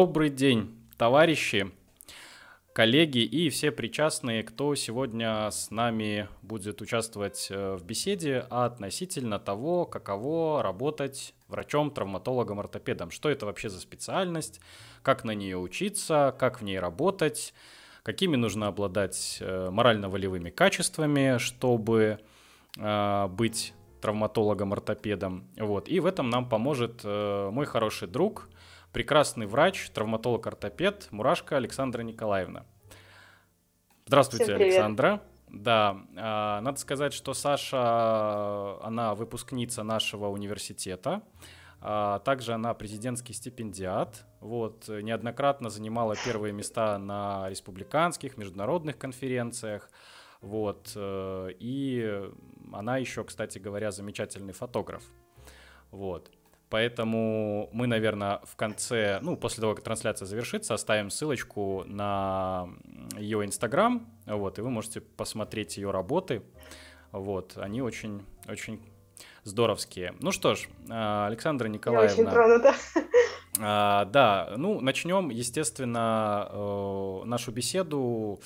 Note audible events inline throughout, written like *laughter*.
Добрый день, товарищи, коллеги и все причастные, кто сегодня с нами будет участвовать э, в беседе относительно того, каково работать врачом-травматологом, ортопедом. Что это вообще за специальность, как на нее учиться, как в ней работать, какими нужно обладать э, морально-волевыми качествами, чтобы э, быть травматологом-ортопедом. Вот. И в этом нам поможет мой хороший друг – прекрасный врач, травматолог-ортопед Мурашка Александра Николаевна. Здравствуйте, Александра. Да, а, надо сказать, что Саша, она выпускница нашего университета. А, также она президентский стипендиат. Вот, неоднократно занимала первые места на республиканских, международных конференциях. Вот, э, и она еще, кстати говоря, замечательный фотограф. Вот. Поэтому мы, наверное, в конце, ну, после того, как трансляция завершится, оставим ссылочку на ее Инстаграм, вот, и вы можете посмотреть ее работы. Вот, они очень, очень здоровские. Ну что ж, а, Александра Николаевна. Я очень тронута. А, да, ну, начнем, естественно, э, нашу беседу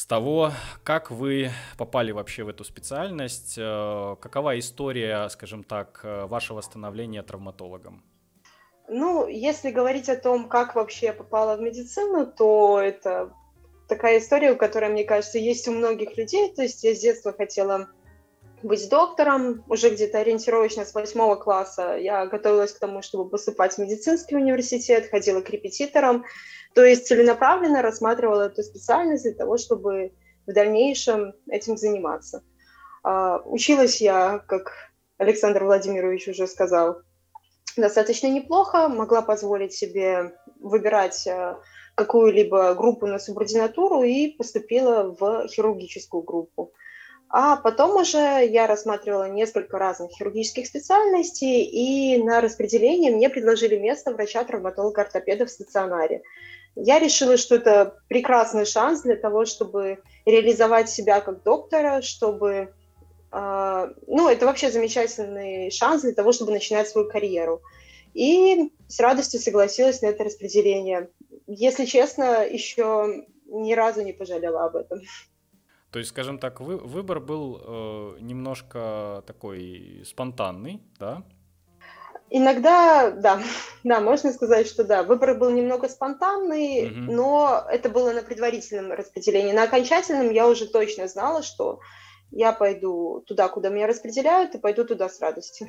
с того, как вы попали вообще в эту специальность, э, какова история, скажем так, э, вашего становления травматологом? Ну, если говорить о том, как вообще я попала в медицину, то это такая история, которая, мне кажется, есть у многих людей. То есть я с детства хотела быть доктором, уже где-то ориентировочно с восьмого класса я готовилась к тому, чтобы поступать в медицинский университет, ходила к репетиторам, то есть целенаправленно рассматривала эту специальность для того, чтобы в дальнейшем этим заниматься. А, училась я, как Александр Владимирович уже сказал, достаточно неплохо, могла позволить себе выбирать а, какую-либо группу на субординатуру и поступила в хирургическую группу. А потом уже я рассматривала несколько разных хирургических специальностей, и на распределение мне предложили место врача-травматолога-ортопеда в стационаре. Я решила, что это прекрасный шанс для того, чтобы реализовать себя как доктора, чтобы... Э, ну, это вообще замечательный шанс для того, чтобы начинать свою карьеру. И с радостью согласилась на это распределение. Если честно, еще ни разу не пожалела об этом. То есть, скажем так, вы, выбор был э, немножко такой спонтанный, да? Иногда, да, *laughs* да, можно сказать, что да. Выбор был немного спонтанный, угу. но это было на предварительном распределении. На окончательном я уже точно знала, что я пойду туда, куда меня распределяют, и пойду туда с радостью.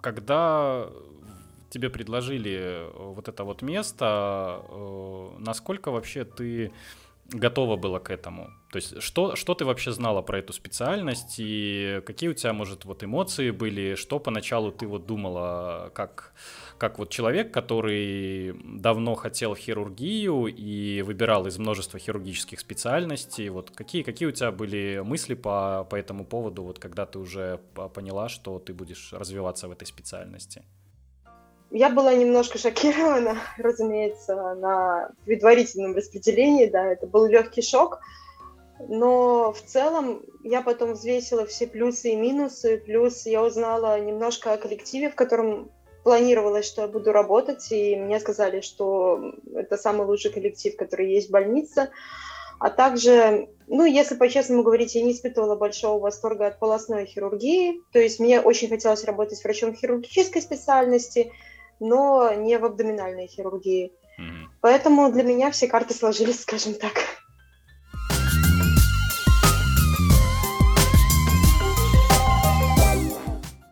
Когда тебе предложили вот это вот место, э, насколько вообще ты готова была к этому? То есть что, что ты вообще знала про эту специальность и какие у тебя, может, вот эмоции были, что поначалу ты вот думала, как, как вот человек, который давно хотел хирургию и выбирал из множества хирургических специальностей, вот какие, какие у тебя были мысли по, по этому поводу, вот когда ты уже поняла, что ты будешь развиваться в этой специальности? Я была немножко шокирована, *laughs* разумеется, на предварительном распределении, да, это был легкий шок, но в целом я потом взвесила все плюсы и минусы, плюс я узнала немножко о коллективе, в котором планировалось, что я буду работать, и мне сказали, что это самый лучший коллектив, который есть в больнице. А также, ну, если по-честному говорить, я не испытывала большого восторга от полостной хирургии, то есть мне очень хотелось работать врачом хирургической специальности – но не в абдоминальной хирургии. Mm-hmm. Поэтому для меня все карты сложились, *laughs* скажем так.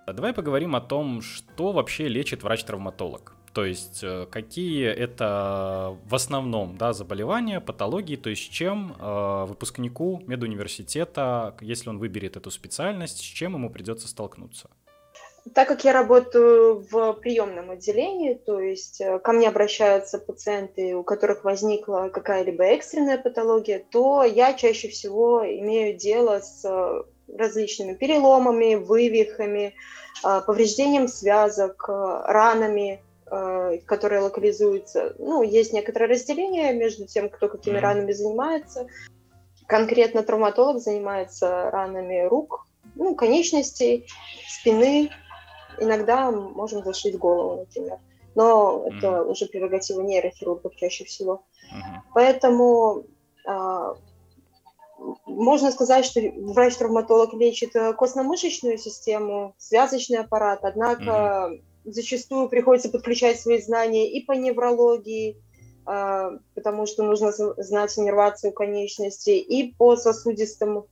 Давай поговорим о том, что вообще лечит врач-травматолог. То есть э, какие это в основном да, заболевания, патологии, то есть чем э, выпускнику медуниверситета, если он выберет эту специальность, с чем ему придется столкнуться? Так как я работаю в приемном отделении, то есть э, ко мне обращаются пациенты, у которых возникла какая-либо экстренная патология, то я чаще всего имею дело с э, различными переломами, вывихами, э, повреждением связок, ранами, которые локализуются. Ну, есть некоторое разделение между тем, кто какими ранами занимается. Конкретно травматолог занимается ранами рук, ну, конечностей, спины, Иногда можем зашить голову, например. но mm-hmm. это уже прерогатива нейрохирургов чаще всего. Mm-hmm. Поэтому а, можно сказать, что врач-травматолог лечит э, костно-мышечную систему, связочный аппарат, однако mm-hmm. зачастую приходится подключать свои знания и по неврологии, а, потому что нужно знать иннервацию конечностей, и по сосудистому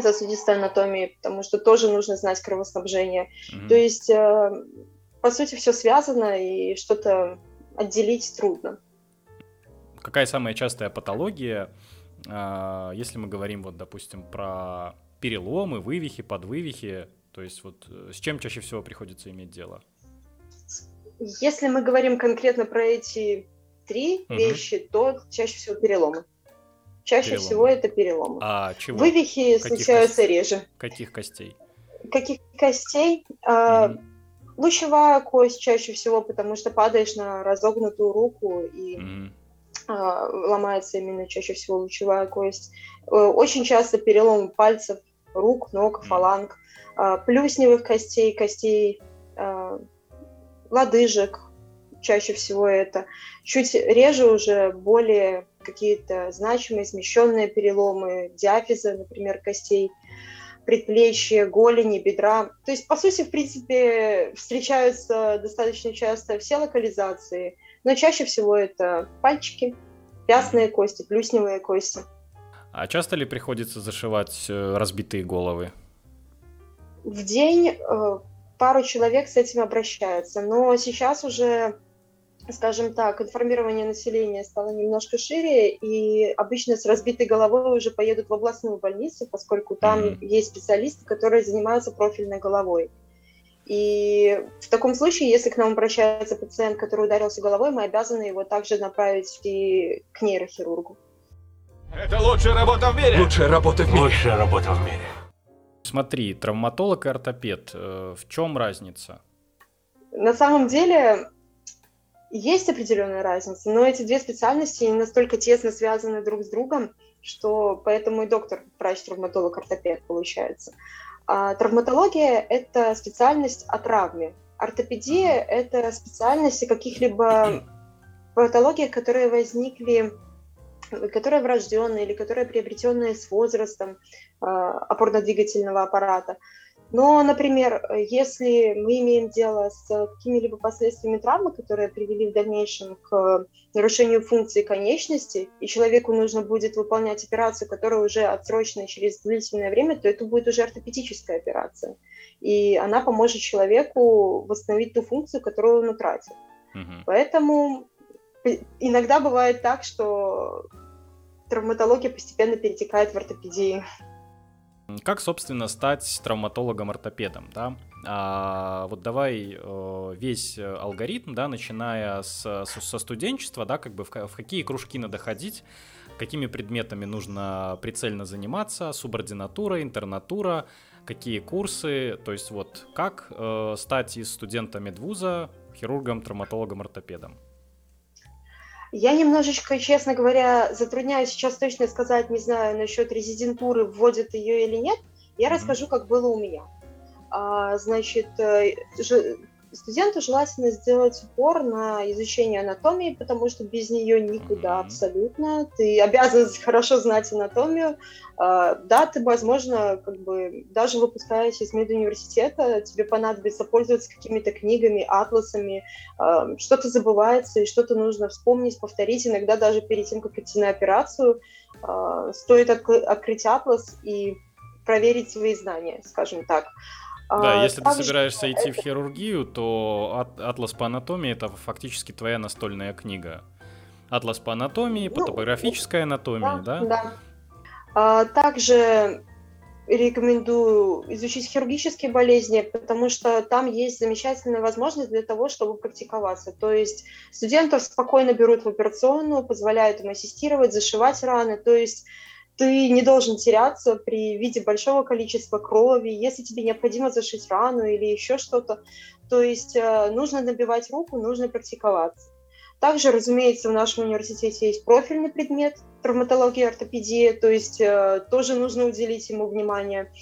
сосудистой анатомии, потому что тоже нужно знать кровоснабжение. Mm-hmm. То есть, э, по сути, все связано, и что-то отделить трудно. Какая самая частая патология, а, если мы говорим, вот, допустим, про переломы, вывихи, подвывихи, то есть вот э, с чем чаще всего приходится иметь дело? Если мы говорим конкретно про эти три угу. вещи, то чаще всего переломы. Чаще переломы. всего это переломы. А чего? Вывихи Каких случаются кость... реже. Каких костей? Каких костей? А, лучевая кость чаще всего, потому что падаешь на разогнутую руку и а, ломается именно чаще всего лучевая кость. Э, очень часто перелом пальцев, рук, ног, фаланг, а, плюсневых костей, костей лодыжек, чаще всего это. Чуть реже уже более какие-то значимые смещенные переломы, диафиза, например, костей, предплечья, голени, бедра. То есть, по сути, в принципе, встречаются достаточно часто все локализации, но чаще всего это пальчики, пястные кости, плюсневые кости. А часто ли приходится зашивать э, разбитые головы? В день э, пару человек с этим обращаются, но сейчас уже скажем так, информирование населения стало немножко шире, и обычно с разбитой головой уже поедут в областную больницу, поскольку там mm-hmm. есть специалисты, которые занимаются профильной головой. И в таком случае, если к нам обращается пациент, который ударился головой, мы обязаны его также направить и к нейрохирургу. Это лучшая работа в мире! Лучшая работа в мире! Лучшая работа в мире! Смотри, травматолог и ортопед, э, в чем разница? На самом деле, есть определенная разница, но эти две специальности не настолько тесно связаны друг с другом, что поэтому и доктор, врач-травматолог, ортопед получается. А травматология – это специальность о травме. Ортопедия – это специальность о каких-либо *clears throat* патологиях, которые возникли, которые врожденные или которые приобретенные с возрастом э, опорно-двигательного аппарата. Но, например, если мы имеем дело с какими-либо последствиями травмы, которые привели в дальнейшем к нарушению функции конечности, и человеку нужно будет выполнять операцию, которая уже отсрочена через длительное время, то это будет уже ортопедическая операция. И она поможет человеку восстановить ту функцию, которую он утратил. Угу. Поэтому иногда бывает так, что травматология постепенно перетекает в ортопедию. Как, собственно, стать травматологом-ортопедом, да? А, вот давай э, весь алгоритм, да, начиная с, со студенчества, да, как бы в, в какие кружки надо ходить, какими предметами нужно прицельно заниматься, субординатура, интернатура, какие курсы, то есть вот как э, стать из студента медвуза хирургом, травматологом, ортопедом? Я немножечко, честно говоря, затрудняюсь сейчас точно сказать, не знаю, насчет резидентуры, вводят ее или нет. Я mm-hmm. расскажу, как было у меня. А, значит, э, студенту желательно сделать упор на изучение анатомии, потому что без нее никуда абсолютно. Ты обязан *laughs* хорошо знать анатомию. А, да, ты, возможно, как бы даже выпускаясь из медуниверситета, тебе понадобится пользоваться какими-то книгами, атласами. А, что-то забывается и что-то нужно вспомнить, повторить. Иногда даже перед тем, как идти на операцию, а, стоит открыть атлас и проверить свои знания, скажем так. Да, а, если также... ты собираешься идти в хирургию, то Атлас по анатомии это фактически твоя настольная книга. Атлас по анатомии, по ну, топографической анатомии, да? Да. да. А, также рекомендую изучить хирургические болезни, потому что там есть замечательная возможность для того, чтобы практиковаться. То есть студентов спокойно берут в операционную, позволяют им ассистировать, зашивать раны. То есть ты не должен теряться при виде большого количества крови, если тебе необходимо зашить рану или еще что-то. То есть э, нужно набивать руку, нужно практиковаться. Также, разумеется, в нашем университете есть профильный предмет травматология, ортопедия, то есть э, тоже нужно уделить ему внимание.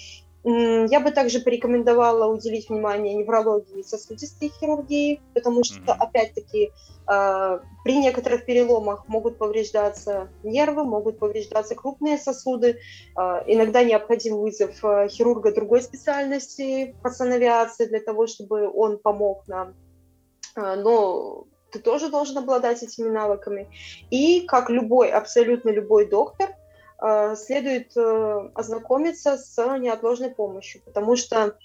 Я бы также порекомендовала уделить внимание неврологии и сосудистой хирургии, потому что, mm-hmm. опять-таки, а, при некоторых переломах могут повреждаться нервы, могут повреждаться крупные сосуды. А, иногда необходим вызов а, хирурга другой специальности по санавиации для того, чтобы он помог нам. Но ты тоже должен обладать этими навыками. И как любой, абсолютно любой доктор, следует э, ознакомиться с неотложной помощью, потому что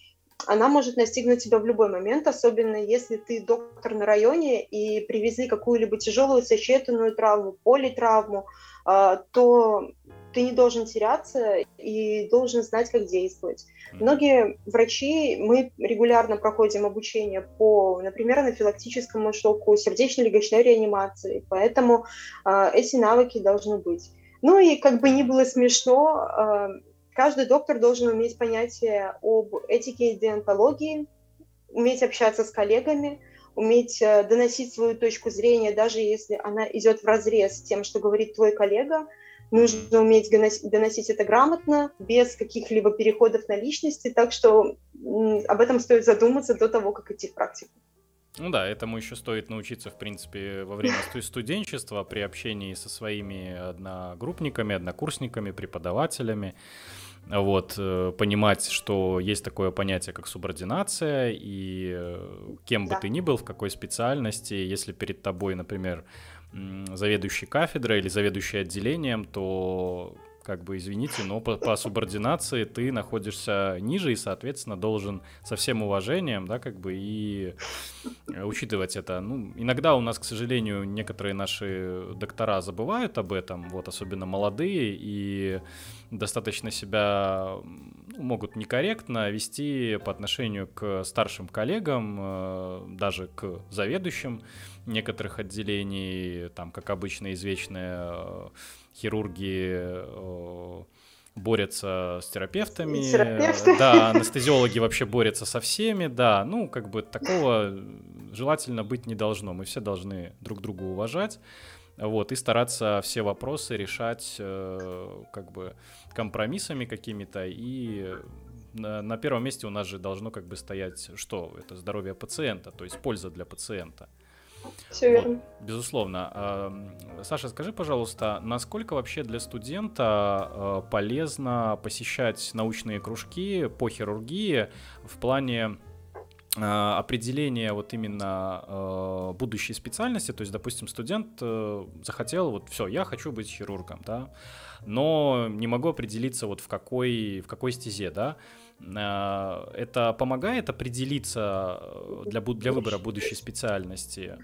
она может настигнуть тебя в любой момент, особенно если ты доктор на районе и привезли какую-либо тяжелую сочетанную травму, политравму, а, то ты не должен теряться и должен знать, как действовать. Многие врачи, мы регулярно проходим обучение по, например, анафилактическому шоку, сердечно-легочной реанимации, поэтому э, эти навыки должны быть. Ну и как бы ни было смешно, э, Каждый доктор должен уметь понятие об этике и деонтологии, уметь общаться с коллегами, уметь э, доносить свою точку зрения, даже если она идет в разрез с тем, что говорит твой коллега. Нужно уметь доносить это грамотно, без каких-либо переходов на личности, так что об этом стоит задуматься до того, как идти в практику. Ну да, этому еще стоит научиться, в принципе, во время студенчества при общении со своими одногруппниками, однокурсниками, преподавателями вот, э, понимать, что есть такое понятие, как субординация, и э, кем бы да. ты ни был, в какой специальности, если перед тобой, например, заведующий кафедрой или заведующий отделением, то как бы, извините, но по, по субординации ты находишься ниже и, соответственно, должен со всем уважением, да, как бы, и э, учитывать это. Ну, иногда у нас, к сожалению, некоторые наши доктора забывают об этом, вот, особенно молодые, и достаточно себя ну, могут некорректно вести по отношению к старшим коллегам, э, даже к заведующим некоторых отделений, там, как обычно, извечная э, хирурги э, борются с терапевтами, Терапевты. да, анестезиологи вообще борются со всеми, да, ну, как бы такого желательно быть не должно, мы все должны друг друга уважать, вот, и стараться все вопросы решать, э, как бы, компромиссами какими-то, и на, на первом месте у нас же должно как бы стоять что? Это здоровье пациента, то есть польза для пациента. Все верно. Вот, безусловно. Саша, скажи, пожалуйста, насколько вообще для студента а, полезно посещать научные кружки по хирургии в плане а, определения вот именно э, будущей специальности, то есть, допустим, студент э, захотел, вот все, я хочу быть хирургом, да, но не могу определиться вот в какой, в какой стезе, да, э, это помогает определиться для, для выбора будущей специальности?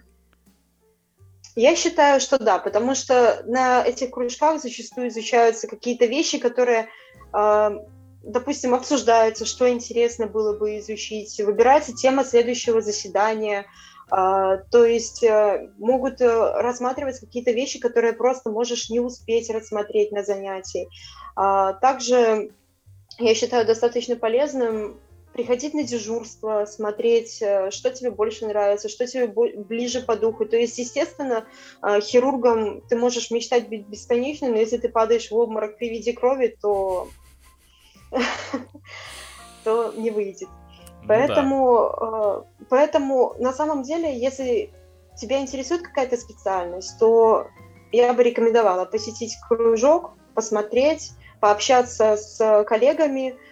Я считаю, что да, потому что на этих кружках зачастую изучаются какие-то вещи, которые, э, допустим, обсуждаются, что интересно было бы изучить, выбирается тема следующего заседания, э, то есть э, могут рассматривать какие-то вещи, которые просто можешь не успеть рассмотреть на занятии. А, также я считаю достаточно полезным приходить на дежурство, смотреть, э, что тебе больше нравится, что тебе ближе по духу. То есть, естественно, э, хирургом ты можешь мечтать быть бесконечно, но если ты падаешь в обморок при виде крови, то, *laughs* то не выйдет. Ну, поэтому, да. поэтому на самом деле, если тебя интересует какая-то специальность, то я бы рекомендовала посетить кружок, посмотреть, пообщаться с коллегами, Э,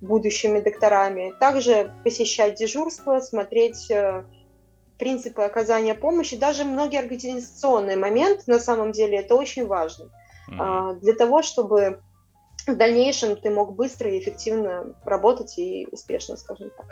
будущими докторами. Также посещать дежурство, смотреть э, принципы оказания помощи, даже многие организационные моменты, на самом деле, это очень важно. Mm-hmm. Для того, чтобы в дальнейшем ты мог быстро и эффективно работать и успешно, скажем так.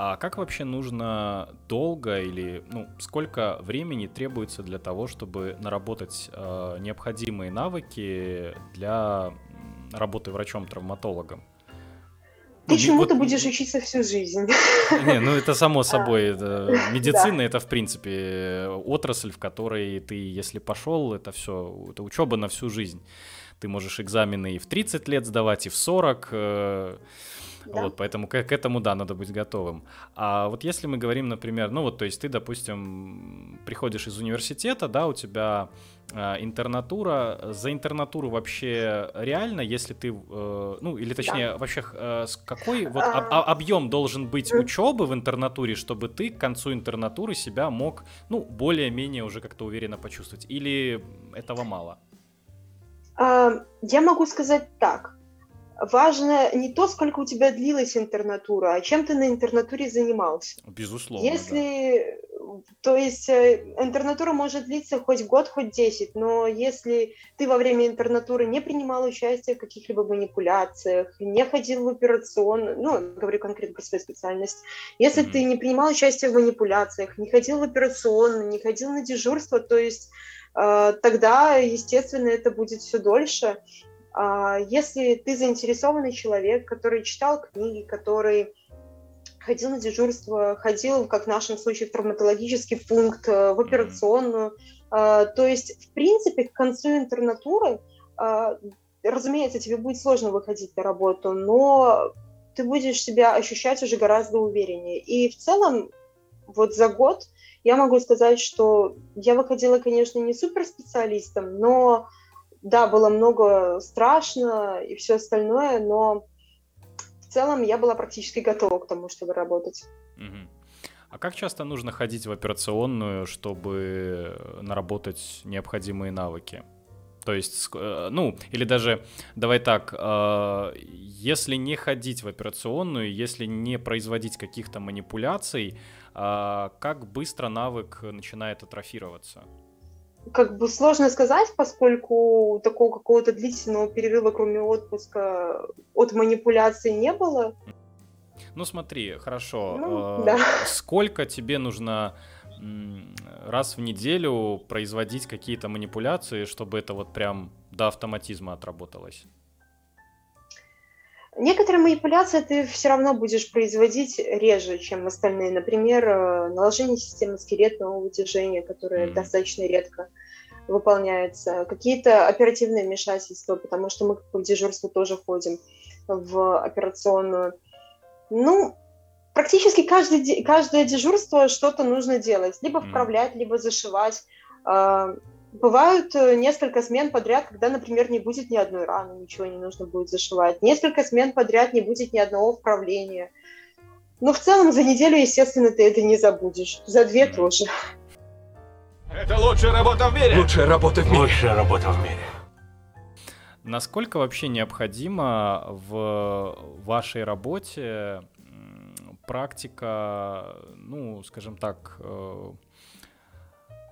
А как вообще нужно долго или ну, сколько времени требуется для того, чтобы наработать э, необходимые навыки для работы врачом-травматологом? Ты ну, чему-то вот... будешь учиться всю жизнь. Не, ну это само *laughs* собой. Это, *laughs* медицина это, в принципе, отрасль, в которой ты, если пошел, это все, это учеба на всю жизнь. Ты можешь экзамены и в 30 лет сдавать, и в 40. Да. Вот, поэтому к, к этому, да, надо быть готовым. А вот если мы говорим, например, ну вот, то есть ты, допустим, приходишь из университета, да, у тебя э, интернатура, за интернатуру вообще реально, если ты, э, ну или точнее, да. вообще э, какой вот а... об, объем должен быть учебы в интернатуре, чтобы ты к концу интернатуры себя мог, ну, более-менее уже как-то уверенно почувствовать, или этого мало? А, я могу сказать так важно не то, сколько у тебя длилась интернатура, а чем ты на интернатуре занимался. Безусловно. Если, да. то есть э, интернатура может длиться хоть год, хоть десять, но если ты во время интернатуры не принимал участие в каких-либо манипуляциях, не ходил в операционную, ну, говорю конкретно про свою специальность, если mm-hmm. ты не принимал участие в манипуляциях, не ходил в операционную, не ходил на дежурство, то есть э, тогда, естественно, это будет все дольше. А, если ты заинтересованный человек, который читал книги, который ходил на дежурство, ходил, как в нашем случае, в травматологический пункт, э, в операционную, а, то есть, в принципе, к концу интернатуры, а, разумеется, тебе будет сложно выходить на работу, но ты будешь себя ощущать уже гораздо увереннее. И в целом, вот за год я могу сказать, что я выходила, конечно, не суперспециалистом, но да, было много страшно и все остальное, но в целом я была практически готова к тому, чтобы работать. Угу. А как часто нужно ходить в операционную, чтобы наработать необходимые навыки? То есть, э, ну, или даже, давай так, э, если не ходить в операционную, если не производить каких-то манипуляций, э, как быстро навык начинает атрофироваться? Как бы сложно сказать, поскольку такого какого-то длительного перерыва, кроме отпуска, от манипуляции не было. Ну смотри, хорошо. Ну, э, да. Сколько тебе нужно раз в неделю производить какие-то манипуляции, чтобы это вот прям до автоматизма отработалось? Некоторые манипуляции ты все равно будешь производить реже, чем остальные. Например, э, наложение системы скелетного вытяжения, которое mm-hmm. достаточно редко выполняется. Какие-то оперативные вмешательства, потому что мы в дежурство тоже ходим в операционную. Ну, практически каждый, каждое дежурство что-то нужно делать. Либо вправлять, либо зашивать. Бывают э, несколько смен подряд, когда, например, не будет ни одной раны, ничего не нужно будет зашивать. Несколько смен подряд не будет ни одного вправления. Но в целом за неделю, естественно, ты это не забудешь. За две тоже. Это лучшая работа в мире! Лучшая работа в мире! Лучшая работа в мире. Насколько вообще необходимо в вашей работе практика, ну, скажем так, э,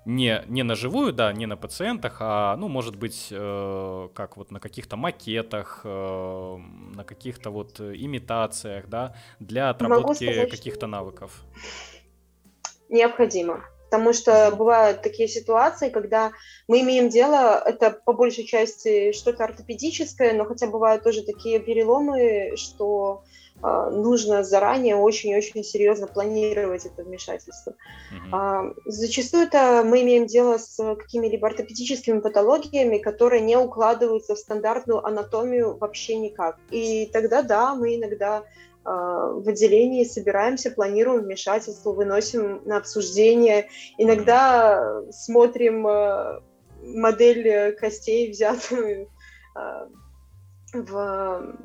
не, не на живую, да, не на пациентах, а, ну, может быть, э, как вот на каких-то макетах, э, на каких-то вот имитациях, да, для отработки каких-то навыков. Необходимо. Потому что бывают такие ситуации, когда мы имеем дело, это по большей части что-то ортопедическое, но хотя бывают тоже такие переломы, что нужно заранее очень-очень серьезно планировать это вмешательство. Mm-hmm. Зачастую это мы имеем дело с какими-либо ортопедическими патологиями, которые не укладываются в стандартную анатомию вообще никак. И тогда, да, мы иногда а, в отделении собираемся, планируем вмешательство, выносим на обсуждение. Иногда смотрим модель костей, взятую в,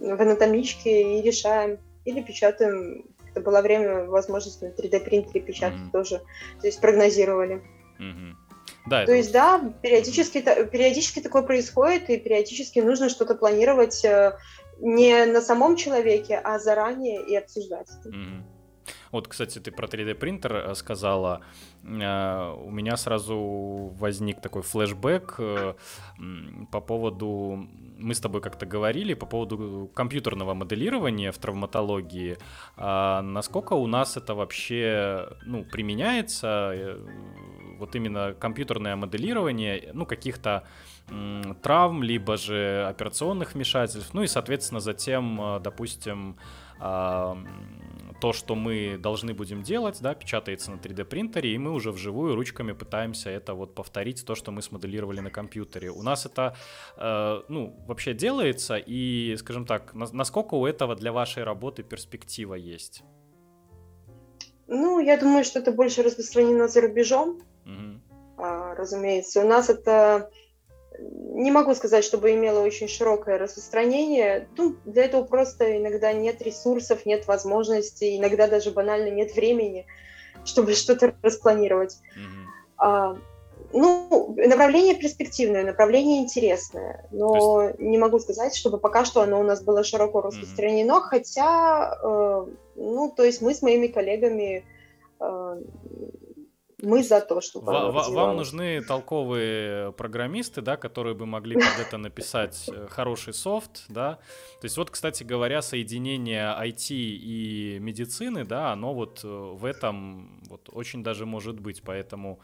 в анатомичке и решаем. Или печатаем. Это было время, возможность на 3D принтере печатать mm-hmm. тоже. То есть прогнозировали. Mm-hmm. Да, То есть, да, периодически, периодически такое происходит, и периодически нужно что-то планировать э, не на самом человеке, а заранее и обсуждать это. Mm-hmm. Вот, кстати, ты про 3D принтер э, сказала. Э, у меня сразу возник такой флешбэк э, по поводу... Мы с тобой как-то говорили по поводу компьютерного моделирования в травматологии. А насколько у нас это вообще ну, применяется? Вот именно компьютерное моделирование, ну, каких-то травм, либо же операционных вмешательств, ну и, соответственно, затем, допустим, то, что мы должны будем делать, да, печатается на 3D принтере, и мы уже вживую ручками пытаемся это вот повторить, то, что мы смоделировали на компьютере. У нас это, э, ну, вообще делается, и, скажем так, на, насколько у этого для вашей работы перспектива есть? Ну, я думаю, что это больше распространено за рубежом, угу. а, разумеется. У нас это не могу сказать, чтобы имело очень широкое распространение. Ну, для этого просто иногда нет ресурсов, нет возможностей, иногда даже банально нет времени, чтобы что-то распланировать. Mm-hmm. А, ну, направление перспективное, направление интересное, но есть... не могу сказать, чтобы пока что оно у нас было широко распространено, mm-hmm. хотя, э, ну, то есть мы с моими коллегами э, мы за то, чтобы Ва- Вам нужны толковые программисты, да, которые бы могли под это написать э, хороший софт, да. То есть вот, кстати говоря, соединение IT и медицины, да, оно вот э, в этом вот очень даже может быть, поэтому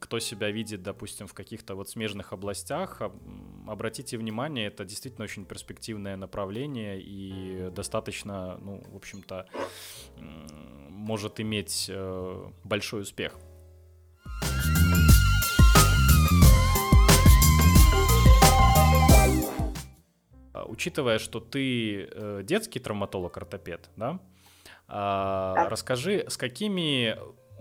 кто себя видит, допустим, в каких-то вот смежных областях, обратите внимание, это действительно очень перспективное направление и достаточно, ну, в общем-то, может иметь э, большой успех. Учитывая, что ты э, детский травматолог-ортопед, да, а, да, расскажи, с какими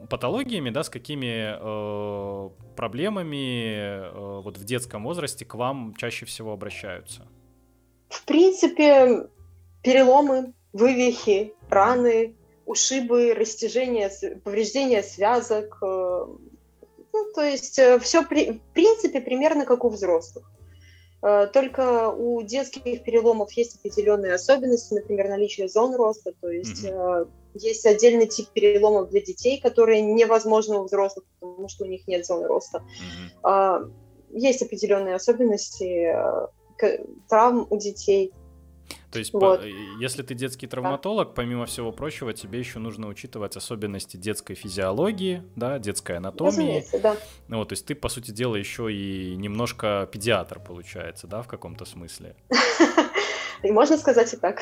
патологиями, да, с какими э, проблемами э, вот в детском возрасте к вам чаще всего обращаются? В принципе, переломы, вывихи, раны, ушибы, растяжение, повреждения связок. Э, ну, то есть э, все при, в принципе примерно как у взрослых. Э, только у детских переломов есть определенные особенности, например, наличие зон роста, то есть mm-hmm. есть отдельный тип переломов для детей, которые невозможны у взрослых, потому что у них нет зоны роста. Mm-hmm. Есть определенные особенности травм у детей, то есть, вот. по, э, если ты детский травматолог, да. помимо всего прочего, тебе еще нужно учитывать особенности детской физиологии, да, детской анатомии. да. Ну, вот, то есть ты, по сути дела, еще и немножко педиатр, получается, да, в каком-то смысле. *laughs* И можно сказать и так.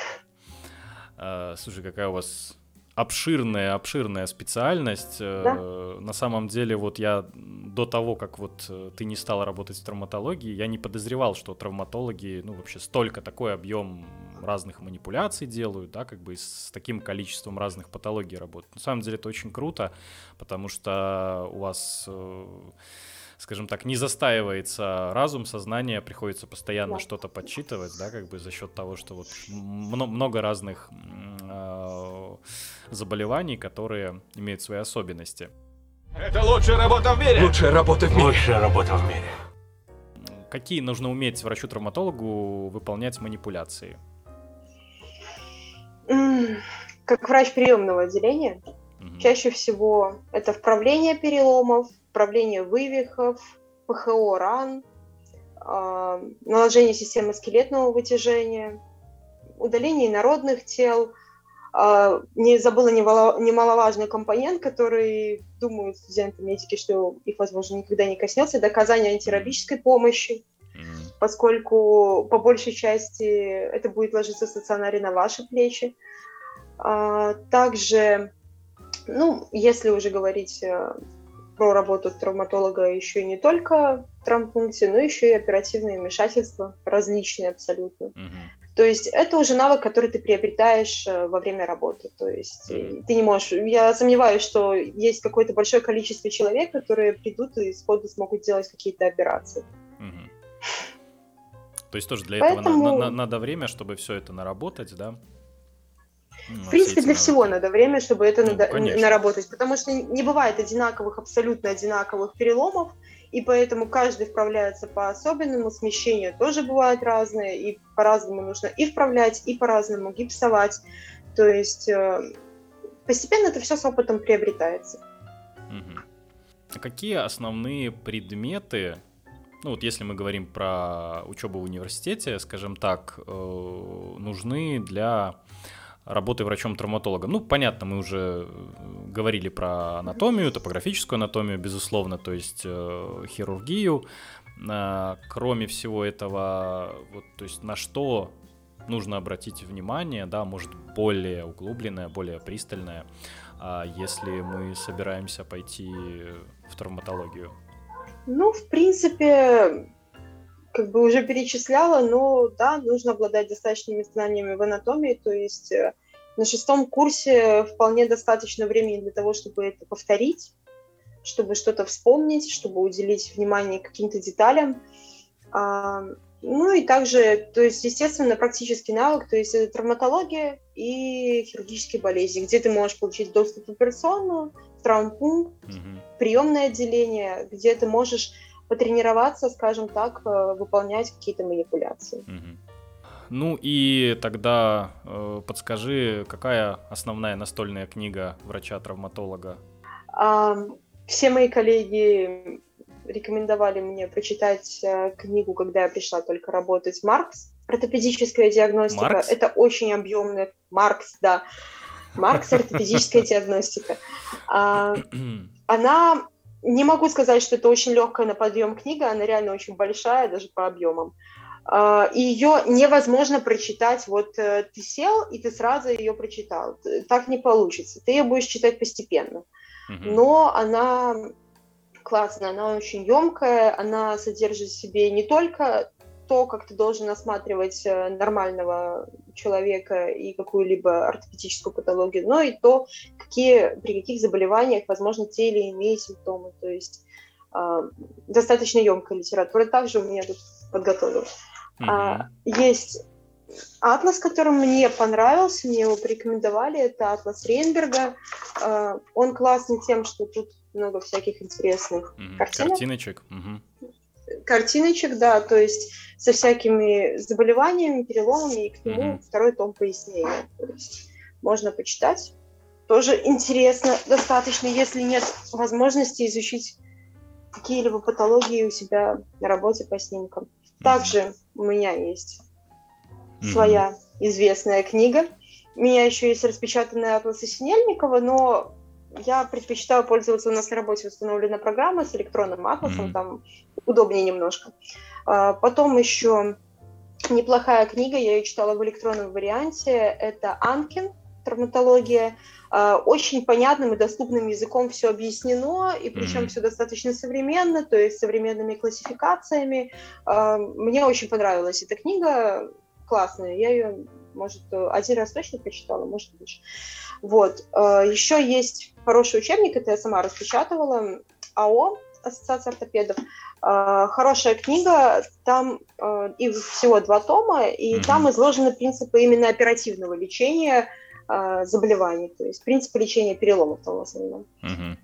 А, слушай, какая у вас обширная, обширная специальность. Э, да? На самом деле, вот я до того, как вот э, ты не стала работать в травматологии, я не подозревал, что травматологи, ну, вообще столько, такой объем разных манипуляций делают, да, как бы с таким количеством разных патологий работают. На самом деле это очень круто, потому что у вас э, скажем так, не застаивается разум, сознание, приходится постоянно да. что-то подсчитывать, да, как бы за счет того, что вот много разных э, заболеваний, которые имеют свои особенности. Это лучшая работа в мире! Лучшая работа в мире! Лучшая работа в мире. Какие нужно уметь врачу-травматологу выполнять манипуляции? Как врач приемного отделения, угу. чаще всего это вправление переломов, вправление вывихов, ПХО ран, э, наложение системы скелетного вытяжения, удаление инородных тел. Э, не забыла немаловажный компонент, который думают студенты медики, что их, возможно, никогда не коснется, это оказание антирабической помощи, поскольку по большей части это будет ложиться в стационаре на ваши плечи. А, также, ну, если уже говорить э, про работу травматолога еще не только в травмпункте, но еще и оперативные вмешательства, различные абсолютно. Mm-hmm. То есть это уже навык, который ты приобретаешь э, во время работы. То есть mm-hmm. ты не можешь... Я сомневаюсь, что есть какое-то большое количество человек, которые придут и сходу смогут делать какие-то операции. Mm-hmm. То есть тоже для Поэтому... этого на- на- надо время, чтобы все это наработать, да? Ну, в принципе, для всего надо время, чтобы это ну, надо, наработать, потому что не бывает одинаковых, абсолютно одинаковых переломов, и поэтому каждый вправляется по-особенному, смещения тоже бывают разные, и по-разному нужно и вправлять, и по-разному гипсовать. То есть э, постепенно это все с опытом приобретается. Угу. А какие основные предметы, ну вот если мы говорим про учебу в университете, скажем так, э, нужны для работы врачом-травматологом. Ну, понятно, мы уже э, говорили про анатомию, топографическую анатомию, безусловно, то есть э, хирургию. Э, кроме всего этого, вот, то есть на что нужно обратить внимание, да, может более углубленное, более пристальное, а если мы собираемся пойти в травматологию? Ну, в принципе, как бы уже перечисляла, но да, нужно обладать достаточными знаниями в анатомии, то есть э, на шестом курсе вполне достаточно времени для того, чтобы это повторить, чтобы что-то вспомнить, чтобы уделить внимание каким-то деталям. А, ну и также, то есть, естественно, практический навык, то есть это травматология и хирургические болезни, где ты можешь получить доступ в операционную, в травмпункт, угу. приемное отделение, где ты можешь потренироваться, скажем так, э, выполнять какие-то манипуляции. Угу. Ну и тогда э, подскажи, какая основная настольная книга врача-травматолога? А, все мои коллеги рекомендовали мне прочитать э, книгу, когда я пришла только работать, Маркс, ортопедическая диагностика. Маркс? Это очень объемная. Маркс, да. Маркс, ортопедическая *laughs* диагностика. А, *clears throat* она не могу сказать, что это очень легкая на подъем книга, она реально очень большая, даже по объемам. А, и ее невозможно прочитать, вот э, ты сел, и ты сразу ее прочитал. Так не получится. Ты ее будешь читать постепенно. Но она классная, она очень емкая, она содержит в себе не только то, как ты должен осматривать э, нормального человека и какую-либо ортопедическую патологию, но и то, какие, при каких заболеваниях, возможно, те или иные симптомы. То есть э, достаточно емкая литература. Также у меня тут подготовил. Mm-hmm. А, есть атлас, который мне понравился, мне его порекомендовали, это атлас Рейнберга. А, он классный тем, что тут много всяких интересных mm-hmm. картинок. Картиночек. Mm-hmm картиночек, да, то есть со всякими заболеваниями, переломами, и к нему mm-hmm. второй том пояснения. То есть можно почитать. Тоже интересно достаточно, если нет возможности изучить какие-либо патологии у себя на работе по снимкам. Mm-hmm. Также у меня есть mm-hmm. своя известная книга. У меня еще есть распечатанная атласы Синельникова, но я предпочитаю пользоваться, у нас на работе установлена программа с электронным атласом, mm-hmm. там удобнее немножко. А, потом еще неплохая книга, я ее читала в электронном варианте, это «Анкин. Травматология». А, очень понятным и доступным языком все объяснено, и причем mm-hmm. все достаточно современно, то есть современными классификациями. А, мне очень понравилась эта книга, классная. Я ее, может, один раз точно прочитала, может, больше. Вот. Еще есть хороший учебник, это я сама распечатывала, АО, Ассоциация ортопедов. А, хорошая книга, там а, и всего два тома, и mm-hmm. там изложены принципы именно оперативного лечения заболеваний, то есть принципы лечения переломов в основном. Mm-hmm.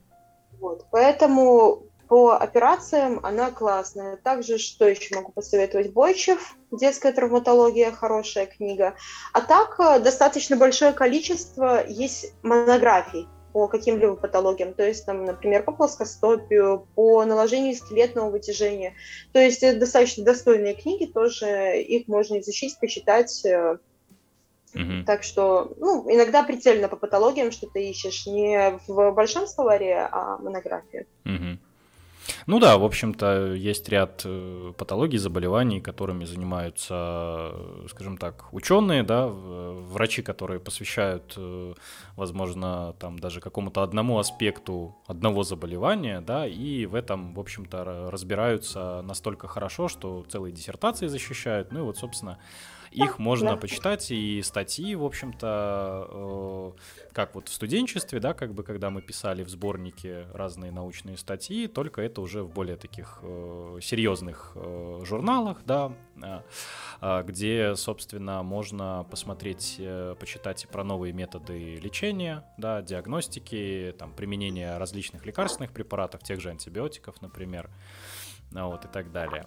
Вот, поэтому по операциям она классная. Также, что еще могу посоветовать? Бойчев, детская травматология, хорошая книга. А так, достаточно большое количество есть монографий по каким-либо патологиям, то есть, там, например, по плоскостопию, по наложению скелетного вытяжения. То есть это достаточно достойные книги, тоже их можно изучить, почитать. Mm-hmm. Так что, ну, иногда прицельно по патологиям, что ты ищешь не в большом словаре, а монографии. Mm-hmm. Ну да, в общем-то, есть ряд э, патологий, заболеваний, которыми занимаются, скажем так, ученые, да, врачи, которые посвящают, э, возможно, там даже какому-то одному аспекту одного заболевания, да, и в этом, в общем-то, разбираются настолько хорошо, что целые диссертации защищают. Ну и вот, собственно, их можно да. почитать, и статьи, в общем-то, э, как вот в студенчестве, да, как бы, когда мы писали в сборнике разные научные статьи, только это уже в более таких э, серьезных э, журналах, да, э, где, собственно, можно посмотреть, э, почитать про новые методы лечения, да, диагностики, там, применения различных лекарственных препаратов, тех же антибиотиков, например, вот, и так далее.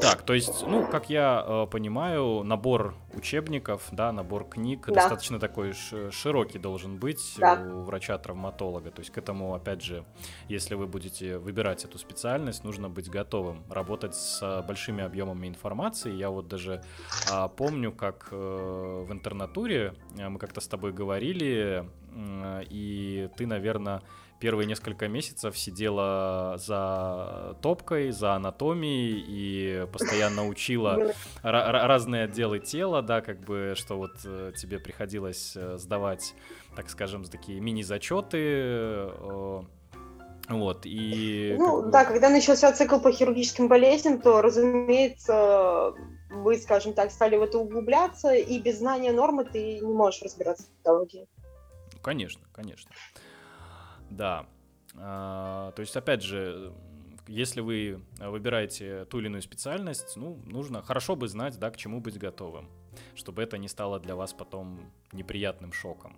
Так, то есть, ну, как я э, понимаю, набор учебников, да, набор книг да. достаточно такой широкий должен быть да. у врача-травматолога. То есть к этому, опять же, если вы будете выбирать эту специальность, нужно быть готовым работать с большими объемами информации. Я вот даже э, помню, как э, в интернатуре э, мы как-то с тобой говорили, и ты, наверное, первые несколько месяцев сидела за топкой, за анатомией и постоянно учила разные отделы тела, да, как бы, что вот э, тебе приходилось э, сдавать, так скажем, такие мини-зачеты, э, вот, и... Ну, как бы... да, когда начался цикл по хирургическим болезням, то, разумеется, вы, скажем так, стали в это углубляться, и без знания нормы ты не можешь разбираться в патологии. Конечно, конечно. Да. А, то есть, опять же, если вы выбираете ту или иную специальность, ну, нужно хорошо бы знать, да, к чему быть готовым, чтобы это не стало для вас потом неприятным шоком.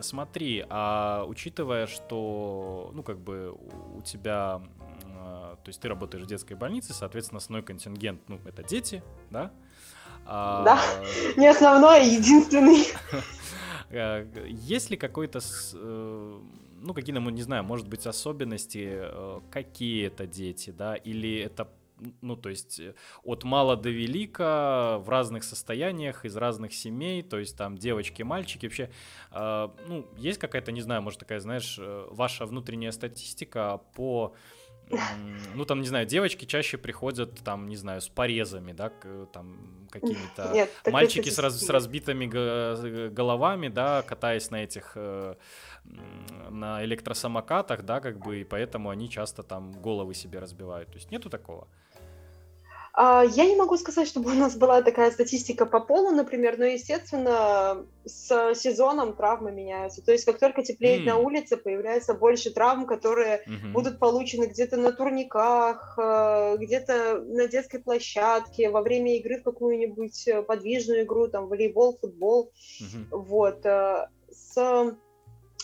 Смотри, а учитывая, что, ну, как бы у тебя, а, то есть ты работаешь в детской больнице, соответственно, основной контингент, ну, это дети, да? А... Да, не основной, а единственный. *laughs* Э, есть ли какой-то, э, ну, какие-то, не знаю, может быть, особенности, э, какие это дети, да, или это ну, то есть от мала до велика, в разных состояниях, из разных семей, то есть там девочки, мальчики, вообще, э, ну, есть какая-то, не знаю, может такая, знаешь, ваша внутренняя статистика по ну, там, не знаю, девочки чаще приходят, там, не знаю, с порезами, да, там, какими-то... *laughs* Мальчики с, раз, с разбитыми головами, да, катаясь на этих, э, на электросамокатах, да, как бы, и поэтому они часто там головы себе разбивают. То есть нету такого? А, я не могу сказать, чтобы у нас была такая статистика по полу, например, но, естественно, с сезоном травмы меняются. То есть, как только теплеет mm. на улице, появляется больше травм, которые mm-hmm. будут получены где-то на турниках, э, где-то на детской площадке, во время игры в какую-нибудь э, подвижную игру, там, волейбол, футбол. Mm-hmm. Вот. Э, с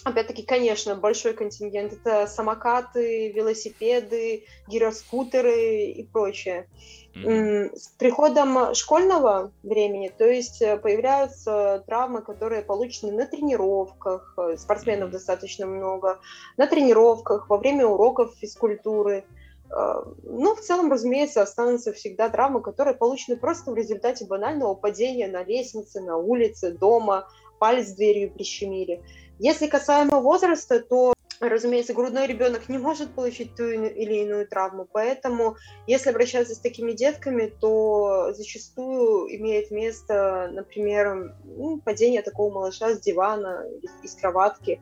Опять-таки, конечно, большой контингент. Это самокаты, велосипеды, гироскутеры и прочее. Mm-hmm. С приходом школьного времени, то есть э, появляются травмы, которые получены на тренировках, э, спортсменов mm-hmm. достаточно много, на тренировках, во время уроков физкультуры. Э, ну, в целом, разумеется, останутся всегда травмы, которые получены просто в результате банального падения на лестнице, на улице, дома, палец дверью прищемили. Если касаемо возраста, то разумеется, грудной ребенок не может получить ту или иную травму, поэтому если обращаться с такими детками, то зачастую имеет место, например, ну, падение такого малыша с дивана, из, из кроватки,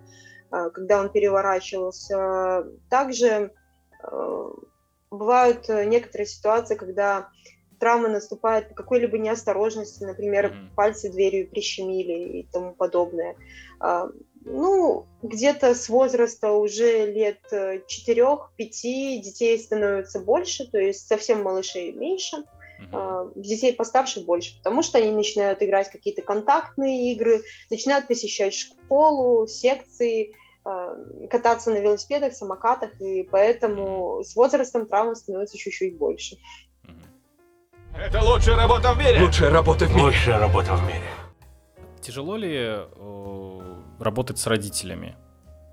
а, когда он переворачивался. Также а, бывают некоторые ситуации, когда травма наступает по какой-либо неосторожности, например, mm-hmm. пальцы дверью прищемили и тому подобное. Ну, где-то с возраста уже лет 4-5 э, детей становится больше, то есть совсем малышей меньше, uh-huh. детей постарше больше, потому что они начинают играть какие-то контактные игры, начинают посещать школу, секции, а, кататься на велосипедах, самокатах, и поэтому с возрастом травм становится чуть-чуть больше. Это лучшая работа в мире! Лучшая работа в мире! Лучшая работа в мире! Тяжело ли э, работать с родителями?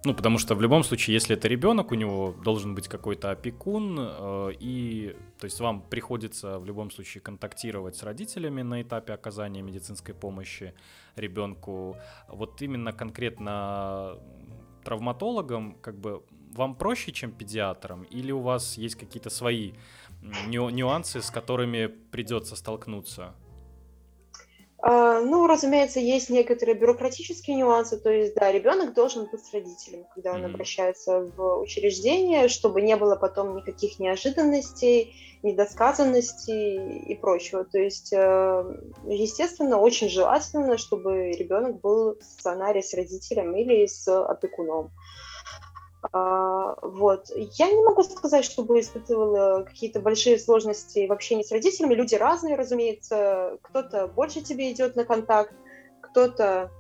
Ну, потому что в любом случае, если это ребенок, у него должен быть какой-то опекун, э, и, то есть, вам приходится в любом случае контактировать с родителями на этапе оказания медицинской помощи ребенку. Вот именно конкретно травматологом, как бы, вам проще, чем педиатрам, или у вас есть какие-то свои нюансы, с которыми придется столкнуться? А, ну, разумеется, есть некоторые бюрократические нюансы, то есть, да, ребенок должен быть с родителем, когда он mm-hmm. обращается в учреждение, чтобы не было потом никаких неожиданностей, недосказанностей и прочего. То есть, э, естественно, очень желательно, чтобы ребенок был в стационаре с родителем или с опекуном. Вот. Я не могу сказать, чтобы испытывала какие-то большие сложности в общении с родителями. Люди разные, разумеется. Кто-то больше тебе идет на контакт, кто-то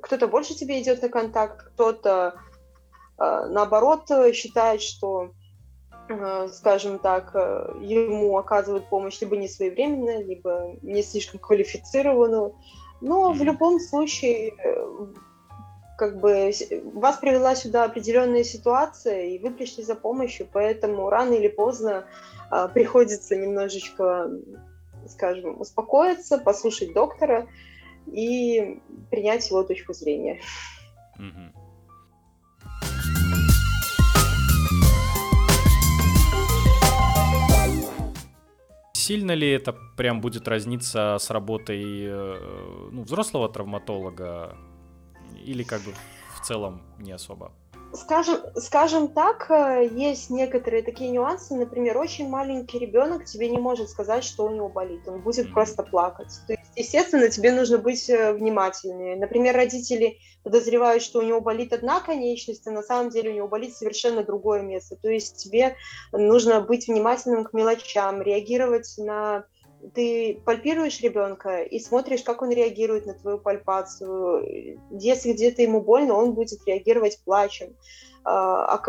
кто-то больше тебе идет на контакт, кто-то э, наоборот считает, что, э, скажем так, ему оказывают помощь либо не своевременно, либо не слишком квалифицированную. Но в любом случае как бы вас привела сюда определенная ситуация, и вы пришли за помощью, поэтому рано или поздно а, приходится немножечко скажем, успокоиться, послушать доктора и принять его точку зрения. Сильно ли это прям будет разниться с работой э, ну, взрослого травматолога или как бы в целом не особо? Скажем, скажем так, э, есть некоторые такие нюансы. Например, очень маленький ребенок тебе не может сказать, что у него болит. Он будет mm-hmm. просто плакать. То есть, естественно, тебе нужно быть э, внимательнее. Например, родители подозревают, что у него болит одна конечность, а на самом деле у него болит совершенно другое место. То есть тебе нужно быть внимательным к мелочам, реагировать на ты пальпируешь ребенка и смотришь, как он реагирует на твою пальпацию. Если где-то ему больно, он будет реагировать плачем. А,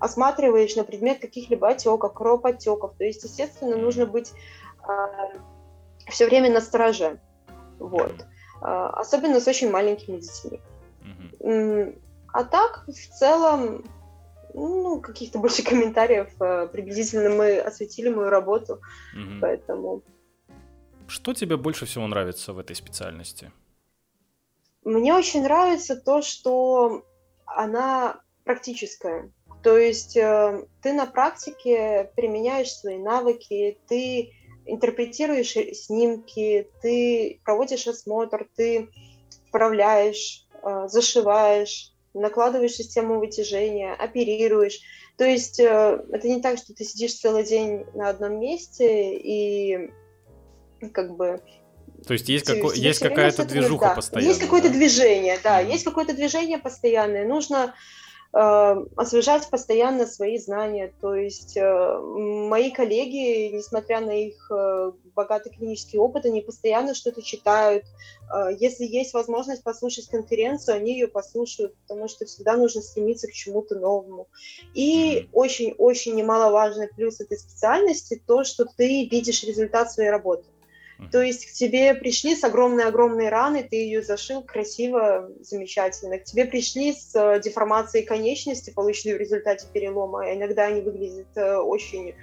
осматриваешь на предмет каких-либо отеков, кровоподтеков. То есть, естественно, нужно быть а, все время на стороже. Вот. А, особенно с очень маленькими детьми. А так, в целом, ну, каких-то больше комментариев. Приблизительно мы осветили мою работу, mm-hmm. поэтому что тебе больше всего нравится в этой специальности? Мне очень нравится то, что она практическая. То есть э, ты на практике применяешь свои навыки, ты интерпретируешь снимки, ты проводишь осмотр, ты вправляешь, э, зашиваешь, накладываешь систему вытяжения, оперируешь. То есть э, это не так, что ты сидишь целый день на одном месте и как бы то есть есть, како... есть какая-то движуха да. постоянная. Есть какое-то да? движение, да, mm-hmm. есть какое-то движение постоянное. Нужно э, освежать постоянно свои знания. То есть э, мои коллеги, несмотря на их э, богатый клинический опыт, они постоянно что-то читают. Э, если есть возможность послушать конференцию, они ее послушают, потому что всегда нужно стремиться к чему-то новому. И очень-очень немаловажный плюс этой специальности то, что ты видишь результат своей работы. То есть к тебе пришли с огромной-огромной раной, ты ее зашил красиво, замечательно. К тебе пришли с э, деформацией конечности, получили в результате перелома. А иногда они выглядят э, очень,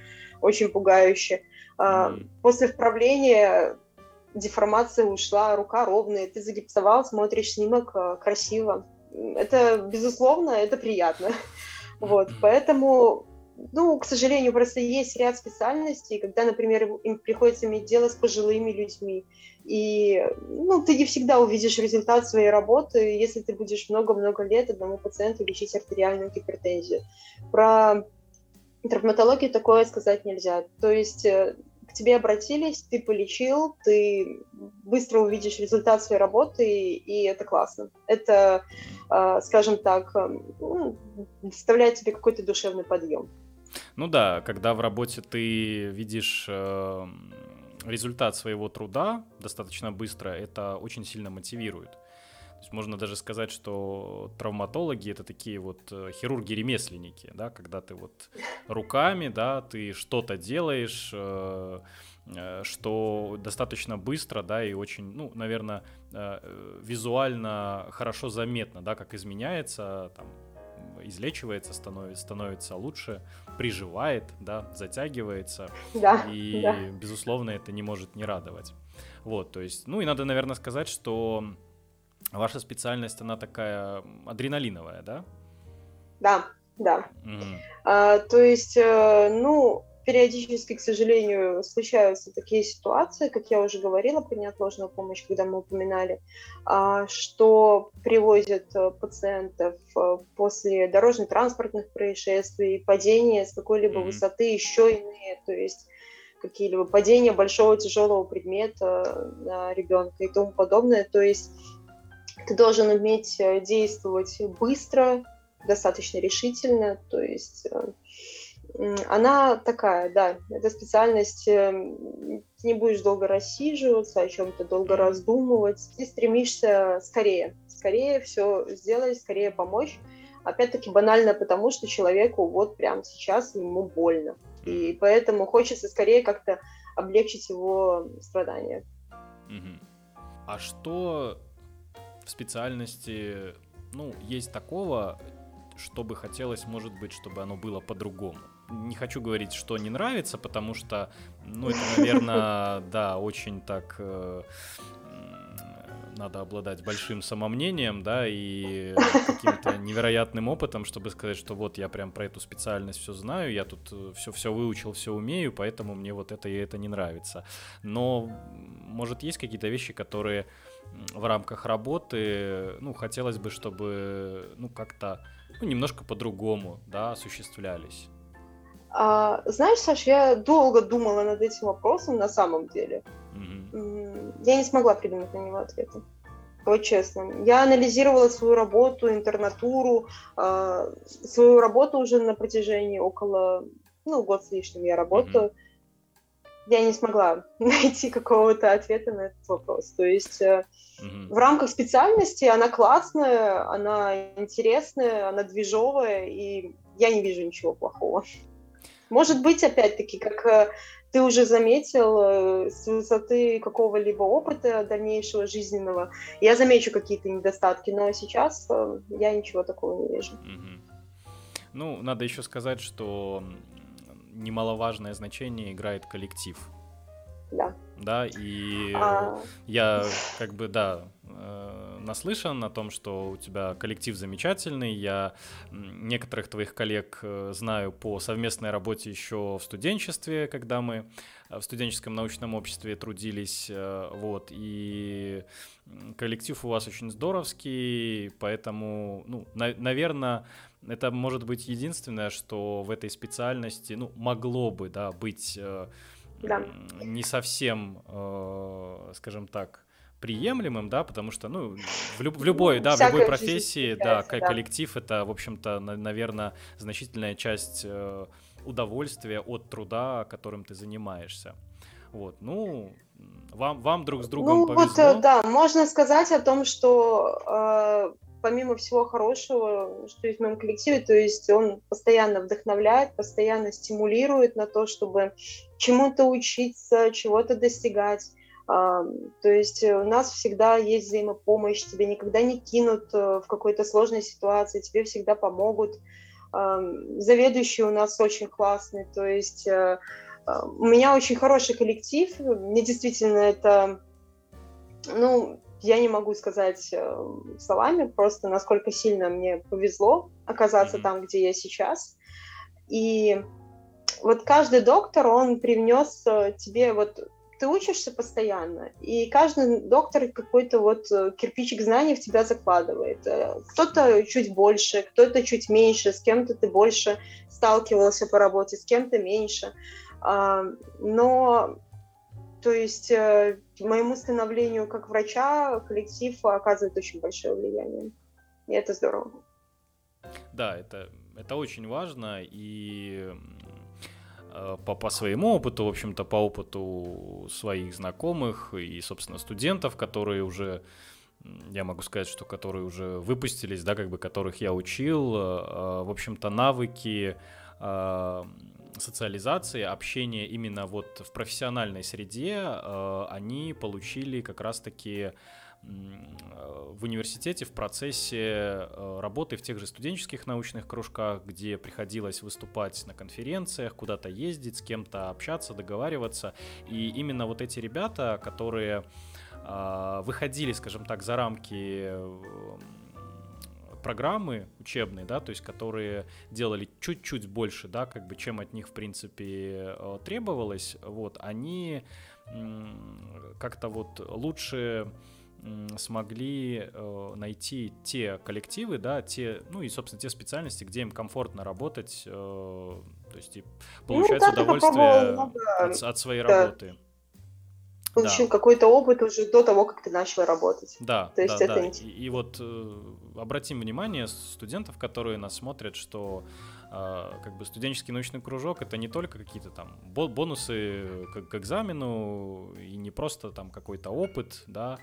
очень пугающе. Mm-hmm. После вправления деформация ушла, рука ровная, ты загипсовал, смотришь снимок э, красиво. Это, безусловно, это приятно. *laughs* Вот, поэтому ну, к сожалению, просто есть ряд специальностей, когда, например, им приходится иметь дело с пожилыми людьми. И ну, ты не всегда увидишь результат своей работы, если ты будешь много-много лет одному пациенту лечить артериальную гипертензию. Про травматологию такое сказать нельзя. То есть э, к тебе обратились, ты полечил, ты быстро увидишь результат своей работы, и, и это классно. Это, э, скажем так, э, ну, доставляет тебе какой-то душевный подъем. Ну да, когда в работе ты видишь э, результат своего труда достаточно быстро, это очень сильно мотивирует. То есть можно даже сказать, что травматологи это такие вот э, хирурги-ремесленники, да, когда ты вот руками, да, ты что-то делаешь, э, э, что достаточно быстро, да, и очень, ну, наверное, э, визуально хорошо заметно, да, как изменяется там излечивается, становится, становится лучше, приживает, да, затягивается. Да, и, да. безусловно, это не может не радовать. Вот, то есть, ну и надо, наверное, сказать, что ваша специальность, она такая адреналиновая, да? Да, да. Угу. А, то есть, э, ну, периодически, к сожалению, случаются такие ситуации, как я уже говорила, про неотложную помощь, когда мы упоминали, а, что привозят э, пациентов э, после дорожно-транспортных происшествий, падения с какой-либо mm-hmm. высоты, еще иные, то есть какие-либо падения большого тяжелого предмета на ребенка и тому подобное. То есть ты должен уметь э, действовать быстро, достаточно решительно, то есть она такая, да, эта специальность, эм, ты не будешь долго рассиживаться, о чем-то долго раздумывать, ты стремишься скорее, скорее все сделать, скорее помочь. Опять-таки банально потому, что человеку вот прямо сейчас ему больно. И поэтому хочется скорее как-то облегчить его страдания. А что в специальности, ну, есть такого, что бы хотелось, может быть, чтобы оно было по-другому? Не хочу говорить, что не нравится, потому что, ну, это, наверное, *laughs* да, очень так э, надо обладать большим самомнением, да, и каким-то невероятным опытом, чтобы сказать, что вот я прям про эту специальность все знаю, я тут все, э, все выучил, все умею, поэтому мне вот это и это не нравится. Но, может, есть какие-то вещи, которые в рамках работы, ну, хотелось бы, чтобы, ну, как-то, ну, немножко по-другому, да, осуществлялись. А, знаешь, Саш, я долго думала над этим вопросом на самом деле. Угу. Я не смогла придумать на него ответа. Вот честно. Я анализировала свою работу, интернатуру, э, свою работу уже на протяжении около, ну, год с лишним я работаю. mm Я не смогла *laughs* найти какого-то ответа на этот вопрос. То есть э, mm в рамках специальности она классная, она интересная, она движовая, и я не вижу ничего плохого. Может быть, опять-таки, как э, ты уже заметил э, с высоты какого-либо опыта дальнейшего жизненного, я замечу какие-то недостатки, но сейчас э, я ничего такого не вижу. Ну, надо еще сказать, что немаловажное значение играет коллектив. Да. Да, и а... я как бы, да, наслышан о том, что у тебя коллектив замечательный. Я некоторых твоих коллег э, знаю по совместной работе еще в студенчестве, когда мы э, в студенческом научном обществе трудились. Э, вот, и коллектив у вас очень здоровский, поэтому, ну, на, наверное, это может быть единственное, что в этой специальности, ну, могло бы, да, быть да. не совсем, скажем так, приемлемым, да, потому что, ну, в, люб, в любой, да, в любой профессии, да, да, коллектив это, в общем-то, на, наверное, значительная часть э, удовольствия от труда, которым ты занимаешься. Вот, ну, вам, вам друг с другом ну, повезло. вот, да, можно сказать о том, что э, помимо всего хорошего, что есть в моем коллективе, то есть он постоянно вдохновляет, постоянно стимулирует на то, чтобы чему-то учиться, чего-то достигать. То есть у нас всегда есть взаимопомощь, тебя никогда не кинут э, в какой-то сложной ситуации, тебе всегда помогут. Заведующий у нас очень классный, то есть э, у меня очень хороший коллектив, мне действительно это, ну, я не могу сказать э, словами, просто насколько сильно мне повезло оказаться там, где я сейчас. И вот каждый доктор, он привнес тебе вот ты учишься постоянно, и каждый доктор какой-то вот э, кирпичик знаний в тебя закладывает. Э, кто-то чуть больше, кто-то чуть меньше, с кем-то ты больше сталкивался по работе, с кем-то меньше. А, но, то есть, э, моему становлению как врача коллектив оказывает очень большое влияние. И это здорово. Да, это, это очень важно, и по, по своему опыту, в общем-то, по опыту своих знакомых и, собственно, студентов, которые уже, я могу сказать, что которые уже выпустились, да, как бы которых я учил, э, э, в общем-то, навыки социализации, общения именно вот в профессиональной среде, они получили как раз-таки в университете в процессе э, работы в тех же студенческих научных кружках, где приходилось выступать на конференциях, куда-то ездить, с кем-то общаться, договариваться. И именно вот эти ребята, которые а, выходили, скажем так, за рамки программы учебные, да, то есть которые делали чуть-чуть больше, да, как бы чем от них, в принципе, э, требовалось, вот, они как-то вот лучше смогли э, найти те коллективы, да, те, ну и, собственно, те специальности, где им комфортно работать, э, то есть и получать ну, да, удовольствие от, от своей да. работы. Получил да. какой-то опыт уже до того, как ты начал работать. Да, то есть да, это да. И, и вот э, обратим внимание студентов, которые нас смотрят, что а, как бы студенческий научный кружок это не только какие-то там бонусы к, к экзамену и не просто там какой-то опыт, да,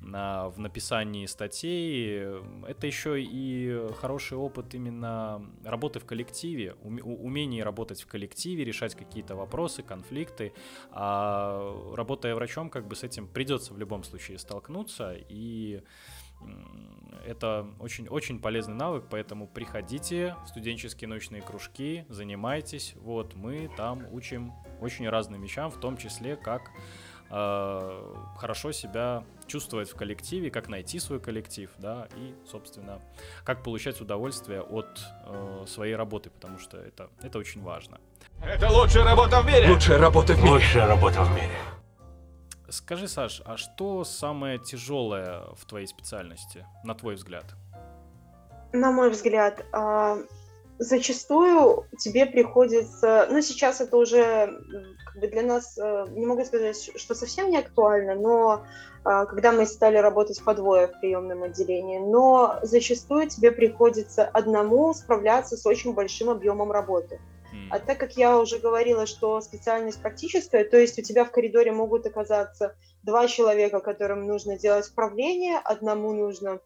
в написании статей, это еще и хороший опыт именно работы в коллективе, умение работать в коллективе, решать какие-то вопросы, конфликты. А работая врачом, как бы с этим придется в любом случае столкнуться и это очень, очень полезный навык, поэтому приходите в студенческие научные кружки, занимайтесь. Вот, мы там учим очень разным вещам, в том числе, как э, хорошо себя чувствовать в коллективе, как найти свой коллектив, да, и, собственно, как получать удовольствие от э, своей работы, потому что это, это очень важно. Это лучшая работа в мире! Лучшая работа в мире. Лучшая работа в мире. Скажи, Саш, а что самое тяжелое в твоей специальности, на твой взгляд? На мой взгляд, а, зачастую тебе приходится, ну сейчас это уже как бы для нас, э, не могу сказать, что совсем не актуально, но а, когда мы стали работать по двое в приемном отделении, но зачастую тебе приходится одному справляться с очень большим объемом работы. А так как я уже говорила, что специальность практическая, то есть у тебя в коридоре могут оказаться два человека, которым нужно делать вправление, одному нужно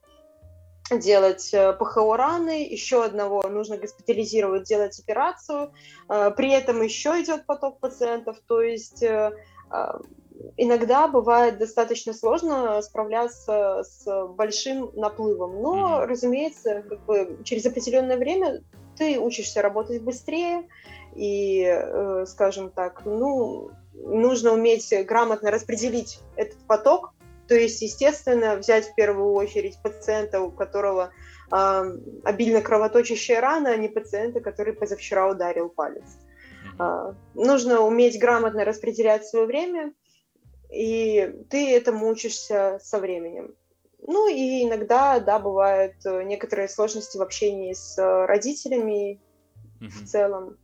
делать э, ПХО раны, еще одного нужно госпитализировать, делать операцию, э, при этом еще идет поток пациентов, то есть э, иногда бывает достаточно сложно справляться с большим наплывом, но, разумеется, как бы через определенное время ты учишься работать быстрее, и, э, скажем так, ну, нужно уметь грамотно распределить этот поток, то есть, естественно, взять в первую очередь пациента, у которого э, обильно кровоточащая рана, а не пациента, который позавчера ударил палец. Э, нужно уметь грамотно распределять свое время, и ты этому учишься со временем. Ну и иногда, да, бывают э, некоторые сложности в общении с родителями mm-hmm. в целом.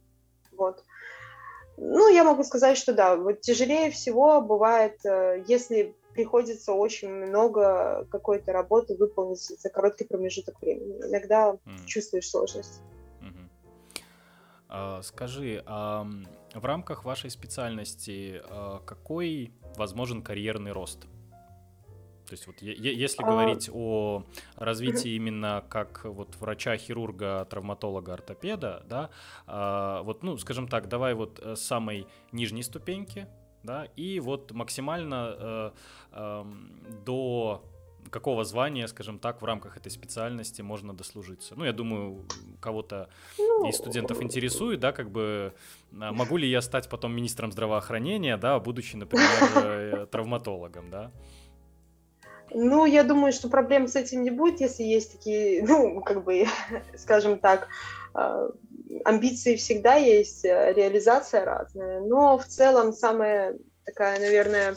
Вот. Ну, я могу сказать, что да, вот тяжелее всего бывает, э, если приходится очень много какой-то работы выполнить за короткий промежуток времени. Иногда mm. чувствуешь сложность. А, скажи, а в рамках вашей специальности а, какой возможен карьерный рост? То есть вот если а... говорить о развитии именно как вот врача-хирурга, травматолога, ортопеда, да, а, вот, ну, скажем так, давай вот с самой нижней ступеньки, да, и вот максимально э, э, до какого звания, скажем так, в рамках этой специальности можно дослужиться? Ну, я думаю, кого-то ну... из студентов интересует, да, как бы, а, могу ли я стать потом министром здравоохранения, да, будучи, например, э, травматологом, да? Ну, я думаю, что проблем с этим не будет, если есть такие, ну, как бы, *laughs* скажем так, а, амбиции всегда есть, э, реализация разная. Но в целом самая такая, наверное,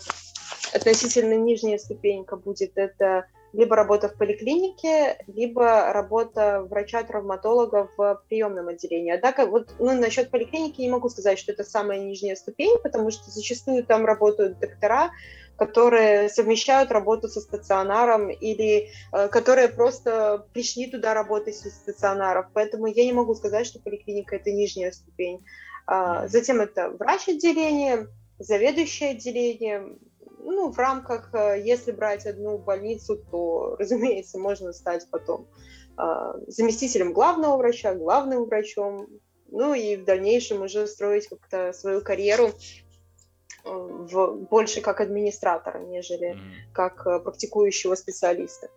относительно нижняя ступенька будет это либо работа в поликлинике, либо работа врача-травматолога в приемном отделении. Однако вот ну, насчет поликлиники не могу сказать, что это самая нижняя ступень, потому что зачастую там работают доктора, которые совмещают работу со стационаром или э, которые просто пришли туда работать со стационаров. Поэтому я не могу сказать, что поликлиника это нижняя ступень. А, затем это врач отделение, заведующее отделение. Ну, в рамках, э, если брать одну больницу, то, разумеется, можно стать потом а, заместителем главного врача, главным врачом, ну и в дальнейшем уже строить как-то свою карьеру в, больше как администратора, нежели mm-hmm. как э, практикующего специалиста.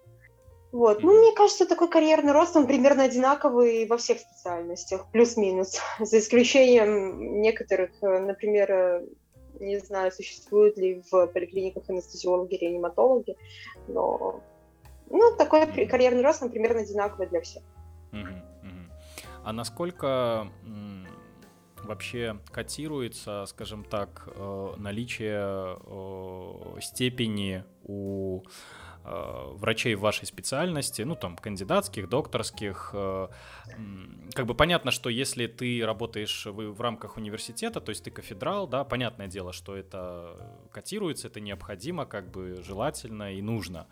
Вот. Mm-hmm. Ну, мне кажется, такой карьерный рост, он примерно одинаковый во всех специальностях, плюс-минус, *laughs* за исключением некоторых, э, например, э, не знаю, существуют ли в поликлиниках анестезиологи, реаниматологи, но ну, такой mm-hmm. карьерный рост, он примерно одинаковый для всех. Mm-hmm. А насколько вообще котируется, скажем так, э, наличие э, степени у врачей в вашей специальности, ну там кандидатских, докторских, как бы понятно, что если ты работаешь в, рамках университета, то есть ты кафедрал, да, понятное дело, что это котируется, это необходимо, как бы желательно и нужно.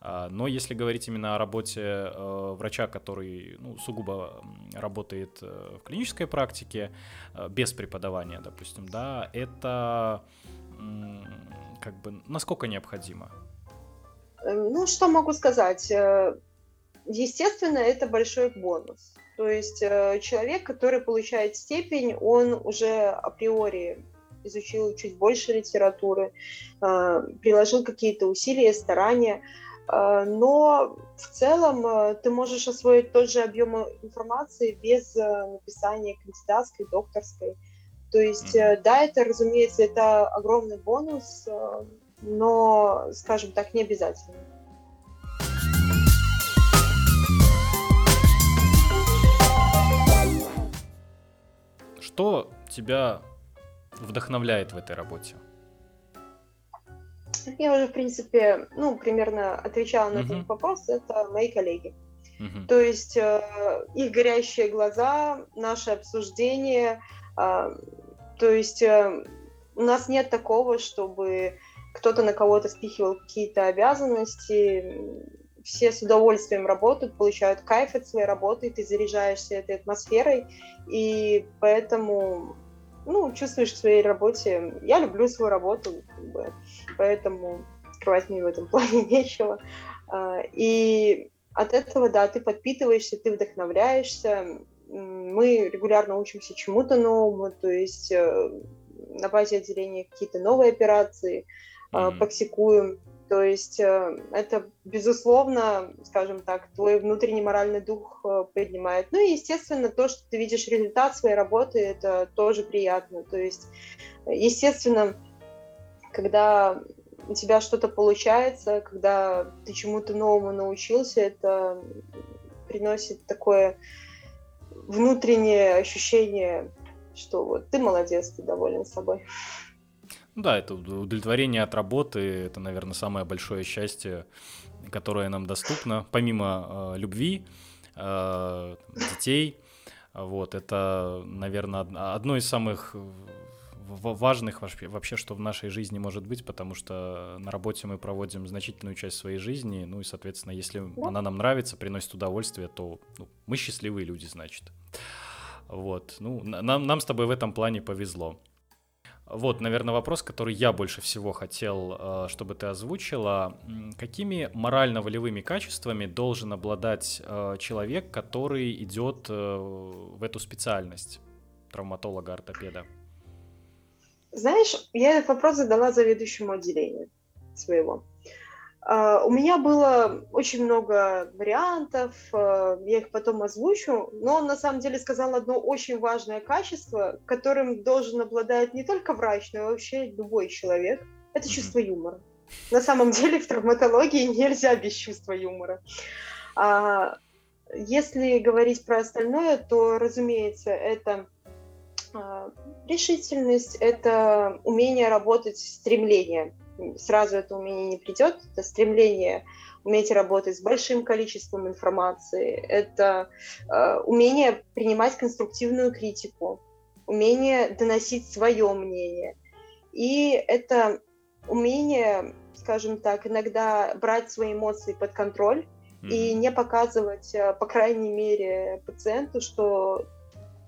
А, но если говорить именно о работе э, врача, который ну, сугубо работает э, в клинической практике, э, без преподавания, допустим, да, это как бы насколько необходимо? Ну, что могу сказать? Естественно, это большой бонус. То есть человек, который получает степень, он уже априори изучил чуть больше литературы, приложил какие-то усилия, старания. Но в целом э, ты можешь освоить тот же объем информации без э, написания кандидатской, докторской. То есть, да, это, разумеется, это огромный бонус, но, скажем так, не обязательно. Что тебя вдохновляет в этой работе? Я уже, в принципе, ну, примерно отвечала на uh-huh. этот вопрос. Это мои коллеги. Uh-huh. То есть э, их горящие глаза, наше обсуждение. Э, то есть э, у нас нет такого, чтобы кто-то на кого-то спихивал какие-то обязанности. Все с удовольствием работают, получают кайф от своей работы, ты заряжаешься этой атмосферой, и поэтому ну, чувствуешь в своей работе. Я люблю свою работу, как бы, поэтому скрывать мне в этом *laughs* плане нечего. А, и от этого, да, ты подпитываешься, ты вдохновляешься. Мы регулярно учимся чему-то новому, то есть э, на базе отделения какие-то новые операции mm-hmm. практикуем. То есть э, это, безусловно, скажем так, твой внутренний моральный дух э, поднимает. Ну и, естественно, то, что ты видишь результат своей работы, это тоже приятно. То есть, естественно, когда у тебя что-то получается, когда ты чему-то новому научился, это приносит такое внутреннее ощущение, что вот ты молодец, ты доволен собой. Ну да, это удовлетворение от работы, это, наверное, самое большое счастье, которое нам доступно, помимо э, любви, э, детей. Вот, это, наверное, одно из самых важных вообще, что в нашей жизни может быть, потому что на работе мы проводим значительную часть своей жизни, ну и, соответственно, если да. она нам нравится, приносит удовольствие, то ну, мы счастливые люди, значит. Вот, ну, нам, нам с тобой в этом плане повезло. Вот, наверное, вопрос, который я больше всего хотел, э, чтобы ты озвучила. Какими морально-волевыми качествами должен обладать э, человек, который идет э, в эту специальность травматолога-ортопеда? Знаешь, я этот вопрос задала заведующему отделению своего. Uh, у меня было очень много вариантов, uh, я их потом озвучу, но он на самом деле сказал одно очень важное качество, которым должен обладать не только врач, но и вообще любой человек. Это чувство юмора. На самом деле в травматологии нельзя без чувства юмора. Uh, если говорить про остальное, то, разумеется, это решительность, это умение работать, стремление сразу это умение не придет, это стремление уметь работать с большим количеством информации, это э, умение принимать конструктивную критику, умение доносить свое мнение. И это умение, скажем так, иногда брать свои эмоции под контроль mm-hmm. и не показывать, э, по крайней мере, пациенту, что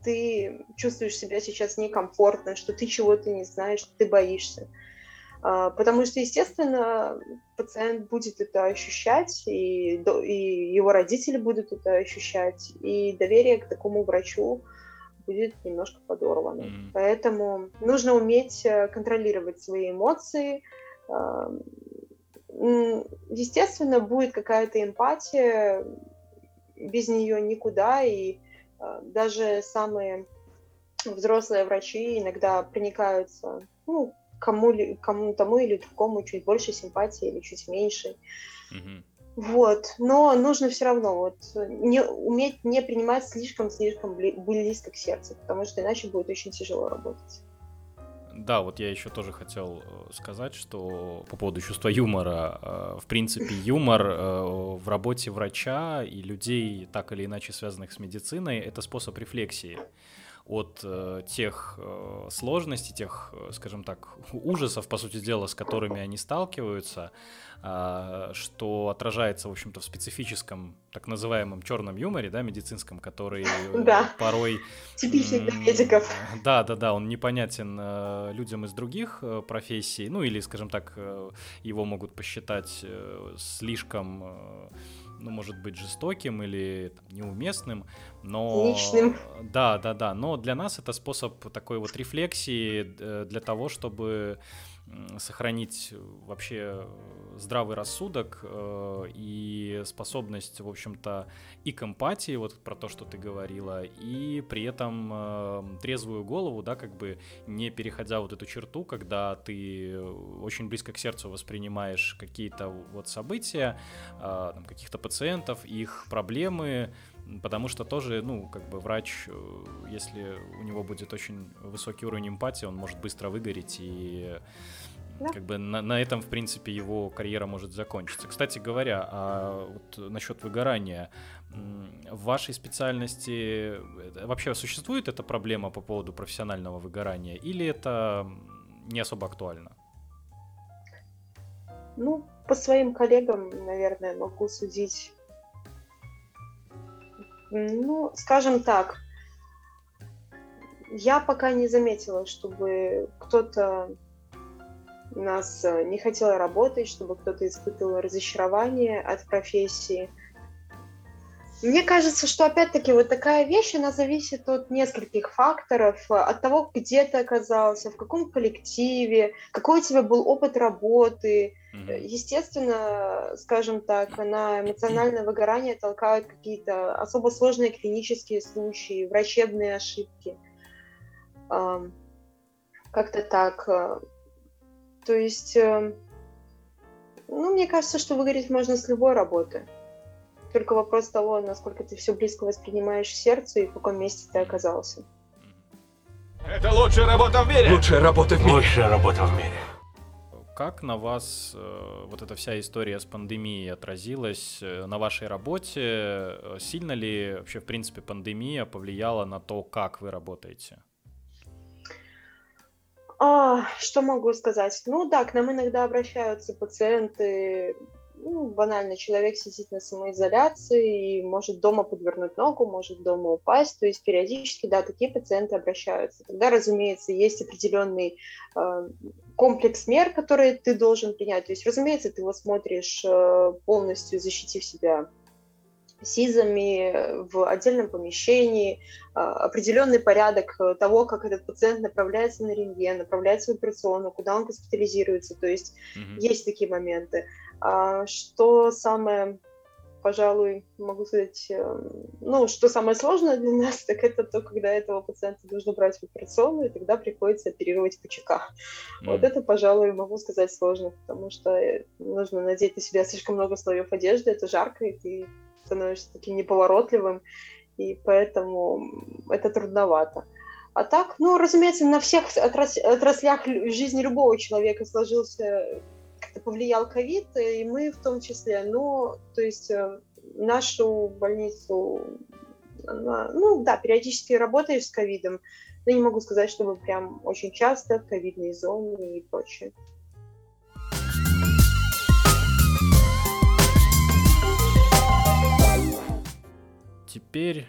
ты чувствуешь себя сейчас некомфортно, что ты чего-то не знаешь, что ты боишься. А, потому что, естественно, пациент будет это ощущать, и, и его родители будут это ощущать, и доверие к такому врачу будет немножко подорвано. Mm-hmm. Поэтому нужно уметь э, контролировать свои эмоции. А, естественно, будет какая-то эмпатия, без нее никуда, и а, даже самые взрослые врачи иногда проникаются ну, кому, кому тому или другому чуть больше симпатии или чуть меньше. Mm-hmm. Вот, но нужно все равно вот не уметь не принимать слишком-слишком близко к сердцу, потому что иначе будет очень тяжело работать. Да, вот я еще тоже хотел э, сказать, что по поводу чувства юмора, э, в принципе, юмор э, в работе врача и людей, так или иначе связанных с медициной, это способ рефлексии от э, тех э, сложностей, тех, э, скажем так, ужасов, по сути дела, с которыми они сталкиваются, э, что отражается, в общем-то, в специфическом так называемом черном юморе, да, медицинском, который *laughs* да. порой... Типичный для медиков. Да, да, да, он непонятен э, людям из других э, профессий, ну или, скажем так, его могут посчитать слишком... Ну, может быть, жестоким или там, неуместным, но... Личным. Да, да, да, но для нас это способ такой вот рефлексии э, для того, чтобы сохранить вообще здравый рассудок э, и способность, в общем-то, и к эмпатии, вот про то, что ты говорила, и при этом э, трезвую голову, да, как бы не переходя вот эту черту, когда ты очень близко к сердцу воспринимаешь какие-то вот события, э, каких-то пациентов, их проблемы, потому что тоже, ну, как бы врач, э, если у него будет очень высокий уровень эмпатии, он может быстро выгореть и да. как бы на, на этом, в принципе, его карьера может закончиться. Кстати говоря, а вот насчет выгорания, в вашей специальности э, вообще существует эта проблема по поводу профессионального выгорания или это не особо актуально? Ну, по своим коллегам, наверное, могу судить ну, скажем так, я пока не заметила, чтобы кто-то нас э, не хотел работать, чтобы кто-то испытывал разочарование от профессии. Мне кажется, что опять-таки вот такая вещь, она зависит от нескольких факторов, от того, где ты оказался, в каком коллективе, какой у тебя был опыт работы. Mm-hmm. Естественно, скажем так, на эмоциональное выгорание толкают какие-то особо сложные клинические случаи, врачебные ошибки. Как-то так. То есть, э, ну, мне кажется, что выгореть можно с любой работы. Только вопрос того, насколько ты все близко воспринимаешь к сердцу и в каком месте ты оказался. Это лучшая работа в мире! Лучшая работа в мире! Лучшая работа в мире. Как на вас э, вот эта вся история с пандемией отразилась э, на вашей работе? Э, сильно ли вообще, в принципе, пандемия повлияла на то, как вы работаете? А, что могу сказать? Ну да, к нам иногда обращаются пациенты ну, банально, человек сидит на самоизоляции и может дома подвернуть ногу, может дома упасть. То есть периодически, да, такие пациенты обращаются. Тогда, разумеется, есть определенный э, комплекс мер, которые ты должен принять. То есть, разумеется, ты его смотришь э, полностью, защитив себя СИЗами в отдельном помещении, а, определенный порядок того, как этот пациент направляется на рентген, направляется в операционную, куда он госпитализируется. То есть mm-hmm. есть такие моменты. А что самое, пожалуй, могу сказать, ну, что самое сложное для нас, *laughs* так это то, когда этого пациента нужно брать в операционную, и тогда приходится оперировать ПЧК. Mm. Вот это, пожалуй, могу сказать сложно, потому что э, нужно надеть на себя слишком много слоев одежды, это жарко, и ты становишься таким неповоротливым, и поэтому это трудновато. А так, ну, разумеется, на всех отраслях жизни любого человека сложился как-то повлиял ковид, и мы в том числе. Но, то есть, э, нашу больницу, она, ну да, периодически работаешь с ковидом, но не могу сказать, чтобы прям очень часто в ковидной зоне и прочее. Теперь,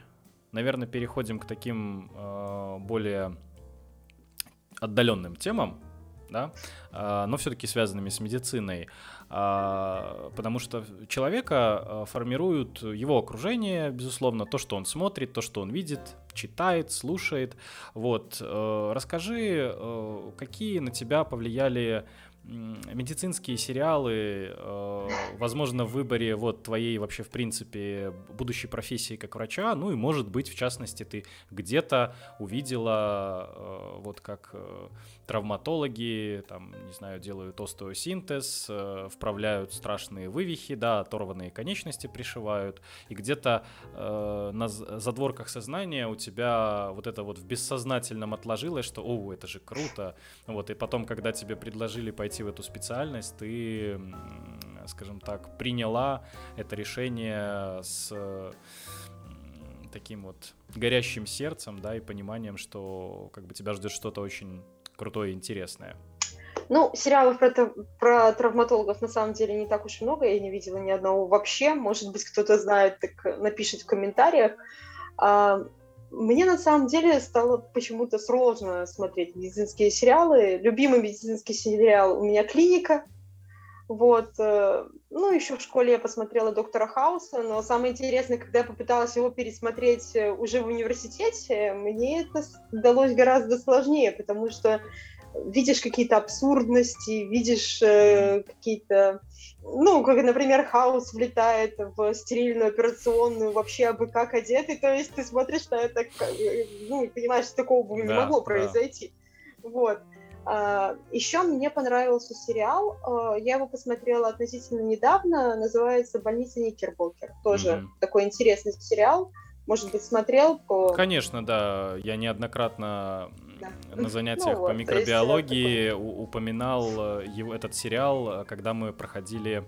наверное, переходим к таким э, более отдаленным темам да, а, но все-таки связанными с медициной, а, потому что человека а, формируют его окружение, безусловно, то, что он смотрит, то, что он видит, читает, слушает. Вот, э, расскажи, э, какие на тебя повлияли медицинские сериалы, э, возможно, в выборе вот твоей вообще, в принципе, будущей профессии как врача, ну и, может быть, в частности, ты где-то увидела, э, вот как э, травматологи, там, не знаю, делают остеосинтез, вправляют страшные вывихи, да, оторванные конечности пришивают, и где-то на задворках сознания у тебя вот это вот в бессознательном отложилось, что, о, это же круто, вот, и потом, когда тебе предложили пойти пойти в эту специальность, ты, скажем так, приняла это решение с таким вот горящим сердцем, да, и пониманием, что как бы тебя ждет что-то очень крутое и интересное. Ну, сериалов про, про травматологов на самом деле не так уж много, я не видела ни одного вообще. Может быть, кто-то знает, так напишет в комментариях. Мне на самом деле стало почему-то сложно смотреть медицинские сериалы. Любимый медицинский сериал у меня «Клиника». Вот. Э, ну, еще в школе я посмотрела «Доктора Хауса», но самое интересное, когда я попыталась его пересмотреть э, уже в университете, мне это далось гораздо сложнее, потому что видишь какие-то абсурдности, видишь э, какие-то, ну, как, например, Хаус влетает в стерильную операционную, вообще абы как одетый, то есть ты смотришь на это, э, ну, понимаешь, что такого бы да, не могло произойти. Да. Вот. А, еще мне понравился сериал, а, я его посмотрела относительно недавно, называется «Больница Никербокер». Тоже mm-hmm. такой интересный сериал. Может быть, смотрел по... Конечно, да. Я неоднократно. На занятиях ну, по микробиологии такой... упоминал э, его, этот сериал, когда мы проходили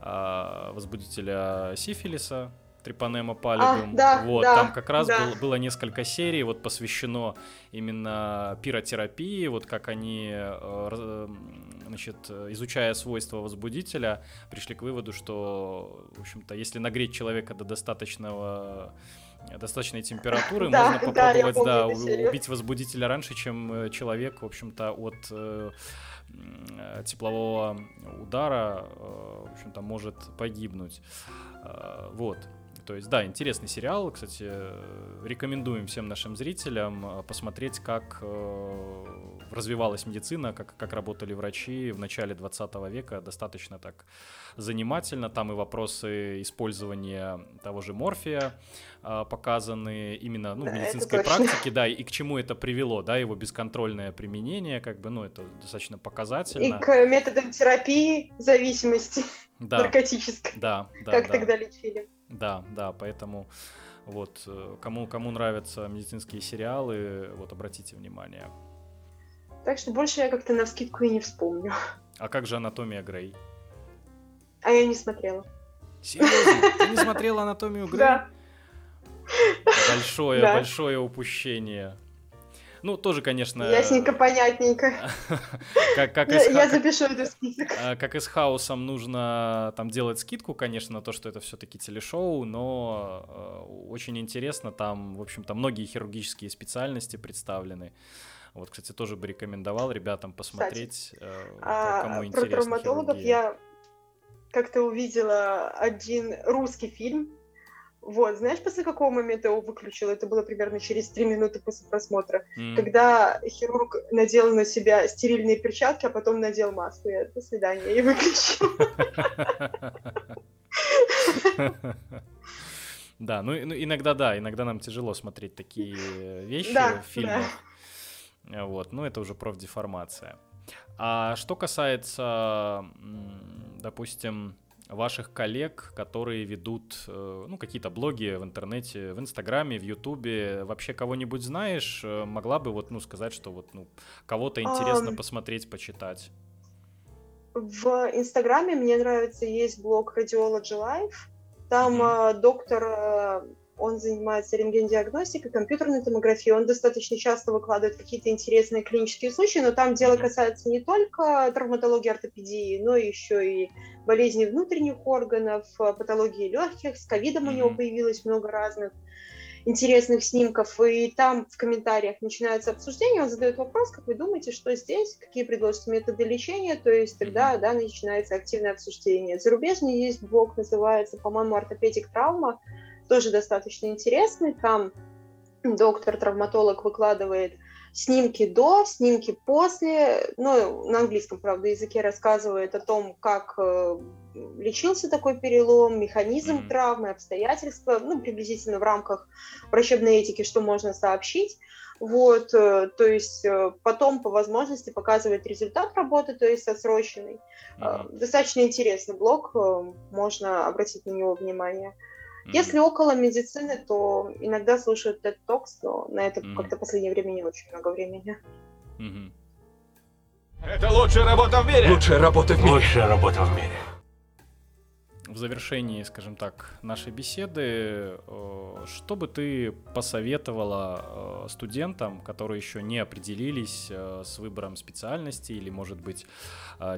а, возбудителя сифилиса Трипанема Палидум. А, да, вот, да, там как раз да. был, было несколько серий, вот посвящено именно пиротерапии, вот как они, э, значит, изучая свойства возбудителя, пришли к выводу, что, в общем-то, если нагреть человека до достаточного достаточной температуры, *laughs* можно попробовать, да, убить возбудителя раньше, чем э, человек, в общем-то, от э, теплового удара, в общем-то, может погибнуть. Вот. То есть, да, интересный сериал. Кстати, рекомендуем всем нашим зрителям э, посмотреть, как э, развивалась медицина, как, как работали врачи в начале 20 века. Достаточно так занимательно. Там и вопросы использования того же морфия э, показаны именно ну, в медицинской практике, да, и к чему это привело, да, его бесконтрольное применение, как бы, ну, это достаточно показательно. И к методам терапии зависимости да. наркотической. Да, да. Как да. тогда лечили. Да, да, поэтому вот э, кому, кому нравятся медицинские сериалы, вот обратите внимание. Так что больше я как-то на вскидку и не вспомню. А как же «Анатомия Грей»? А я не смотрела. Серьезно? *laughs* Ты не смотрела «Анатомию Грей»? Да. Большое, да. большое упущение. Ну, тоже, конечно... Ясненько, понятненько. *laughs* как, как я, я запишу это в список. А, как и с хаосом нужно там делать скидку, конечно, на то, что это все-таки телешоу, но э, очень интересно, там, в общем-то, многие хирургические специальности представлены. Вот, кстати, тоже бы рекомендовал ребятам посмотреть, кстати, э, а, кому интересно. Про травматологов хирургия. я как-то увидела один русский фильм, вот, знаешь, после какого момента его выключил? Это было примерно через три минуты после просмотра. Mm. Когда хирург надел на себя стерильные перчатки, а потом надел маску. Я до свидания, и выключил. Да, ну, ну иногда да, иногда нам тяжело смотреть такие вещи в фильмах. Вот, ну это уже профдеформация. А что касается, допустим, ваших коллег, которые ведут э, ну, какие-то блоги в интернете, в Инстаграме, в Ютубе. Вообще кого-нибудь знаешь? Э, могла бы вот, ну, сказать, что вот, ну, кого-то интересно um, посмотреть, почитать? В Инстаграме мне нравится, есть блог Radiology Life. Там mm-hmm. доктор он занимается рентген-диагностикой, компьютерной томографией, он достаточно часто выкладывает какие-то интересные клинические случаи, но там дело касается не только травматологии, ортопедии, но еще и болезней внутренних органов, патологии легких, с ковидом у него появилось много разных интересных снимков, и там в комментариях начинается обсуждение, он задает вопрос, как вы думаете, что здесь, какие предложите методы лечения, то есть тогда, да, начинается активное обсуждение. Зарубежный есть блог, называется, по-моему, ортопедик травма, тоже достаточно интересный. Там доктор-травматолог выкладывает снимки до, снимки после, ну, на английском, правда, языке рассказывает о том, как э, лечился такой перелом, механизм mm-hmm. травмы, обстоятельства, ну, приблизительно в рамках врачебной этики, что можно сообщить. Вот, э, то есть э, потом по возможности показывает результат работы, то есть отсроченный. Mm-hmm. Достаточно интересный блог, можно обратить на него внимание. Mm-hmm. Если около медицины, то иногда слушают TED Talks, но на это mm-hmm. как-то в последнее время не очень много времени. Mm-hmm. Это лучшая работа в мире! Лучшая работа в мире! Лучшая работа в мире в завершении, скажем так, нашей беседы, э, что бы ты посоветовала э, студентам, которые еще не определились э, с выбором специальности, или, может быть,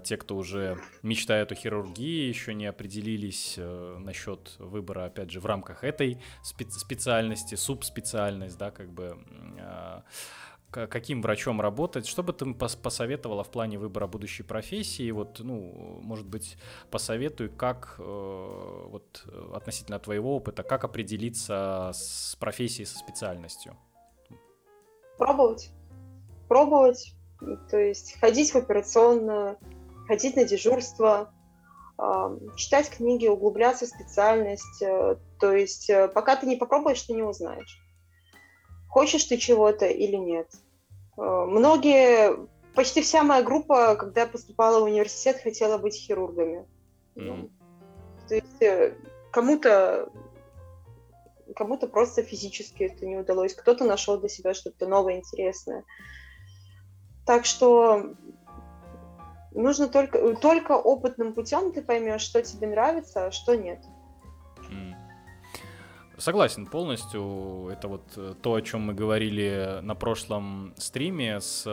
те, кто уже мечтает о хирургии, еще не определились насчет выбора, опять же, в рамках этой специальности, субспециальность, да, как бы каким врачом работать, что бы ты посоветовала в плане выбора будущей профессии? Вот, ну, может быть, посоветуй, как э, вот относительно твоего опыта, как определиться с профессией, со специальностью? Пробовать. Пробовать. То есть ходить в операционную, ходить на дежурство, читать книги, углубляться в специальность. Э, то есть э, пока ты не попробуешь, ты не узнаешь, хочешь ты чего-то или нет. Э, многие, почти вся моя группа, когда поступала в университет, хотела быть хирургами. Mm. То есть кому-то кому-то просто физически это не удалось, кто-то нашел для себя что-то новое, интересное. Так что нужно только, только опытным путем ты поймешь, что тебе нравится, а что нет. Согласен полностью. Это вот э, то, о чем мы говорили на прошлом стриме с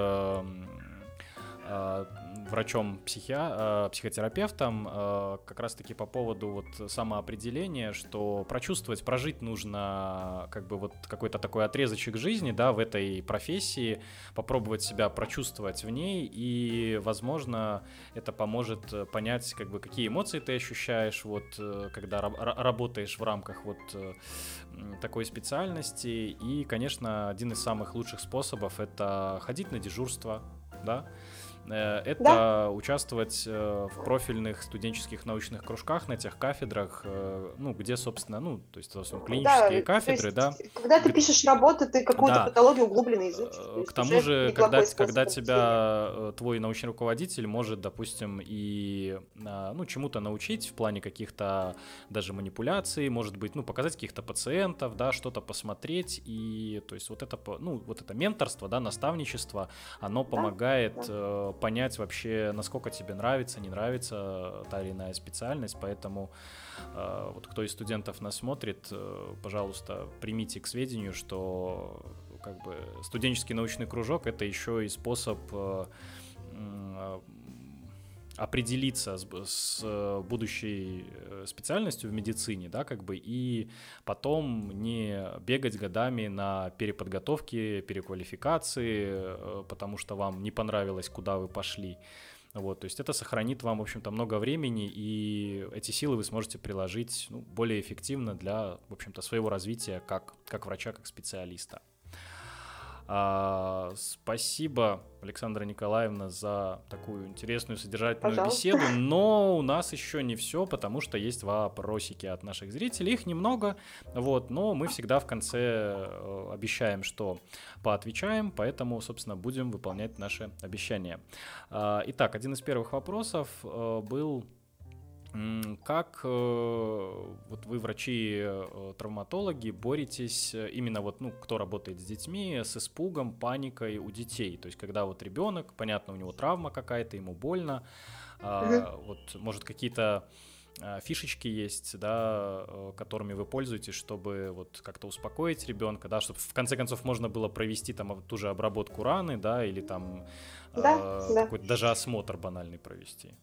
э, э, психотерапевтом э, как раз-таки по поводу вот самоопределения, что прочувствовать, прожить нужно как бы вот какой-то такой отрезочек жизни, да, в этой профессии, попробовать себя прочувствовать в ней, и, возможно, это поможет понять, как бы, какие эмоции ты ощущаешь, вот, э, когда работаешь в рамках вот такой специальности, и, конечно, один из самых лучших способов — это ходить на дежурство, да, это да. участвовать э, в профильных студенческих научных кружках на тех кафедрах, э, ну, где, собственно, ну, то есть, в основном, клинические да, кафедры, да. Когда ты пишешь работу, ты какую-то да. патологию углубленно изучишь. К тому же, когда, когда тебя твой научный руководитель может, допустим, и, ну, чему-то научить в плане каких-то даже манипуляций, может быть, ну, показать каких-то пациентов, да, что-то посмотреть, и, то есть, вот это, ну, вот это менторство, да, наставничество, оно помогает да, да понять вообще, насколько тебе нравится, не нравится та или иная специальность, поэтому э, вот кто из студентов нас смотрит, э, пожалуйста, примите к сведению, что как бы студенческий научный кружок это еще и способ э, определиться с, с будущей специальностью в медицине, да, как бы, и потом не бегать годами на переподготовке, переквалификации, потому что вам не понравилось, куда вы пошли. Вот, то есть это сохранит вам, в общем-то, много времени, и эти силы вы сможете приложить ну, более эффективно для, в общем-то, своего развития как, как врача, как специалиста. А, спасибо, Александра Николаевна, за такую интересную содержательную Пожалуйста. беседу. Но у нас еще не все, потому что есть вопросики от наших зрителей. Их немного, вот, но мы всегда в конце э, обещаем, что поотвечаем, поэтому, собственно, будем выполнять наши обещания. А, итак, один из первых вопросов э, был как э, вот вы, врачи-травматологи, э, боретесь э, именно вот, ну, кто работает с детьми, с испугом, паникой у детей? То есть, когда вот ребенок, понятно, у него травма какая-то, ему больно, mm вот, может, какие-то а, фишечки есть, да, которыми вы пользуетесь, чтобы вот как-то успокоить ребенка, да, чтобы в конце концов можно было провести там ту же обработку раны, да, или там да, э, да. какой-то даже осмотр банальный провести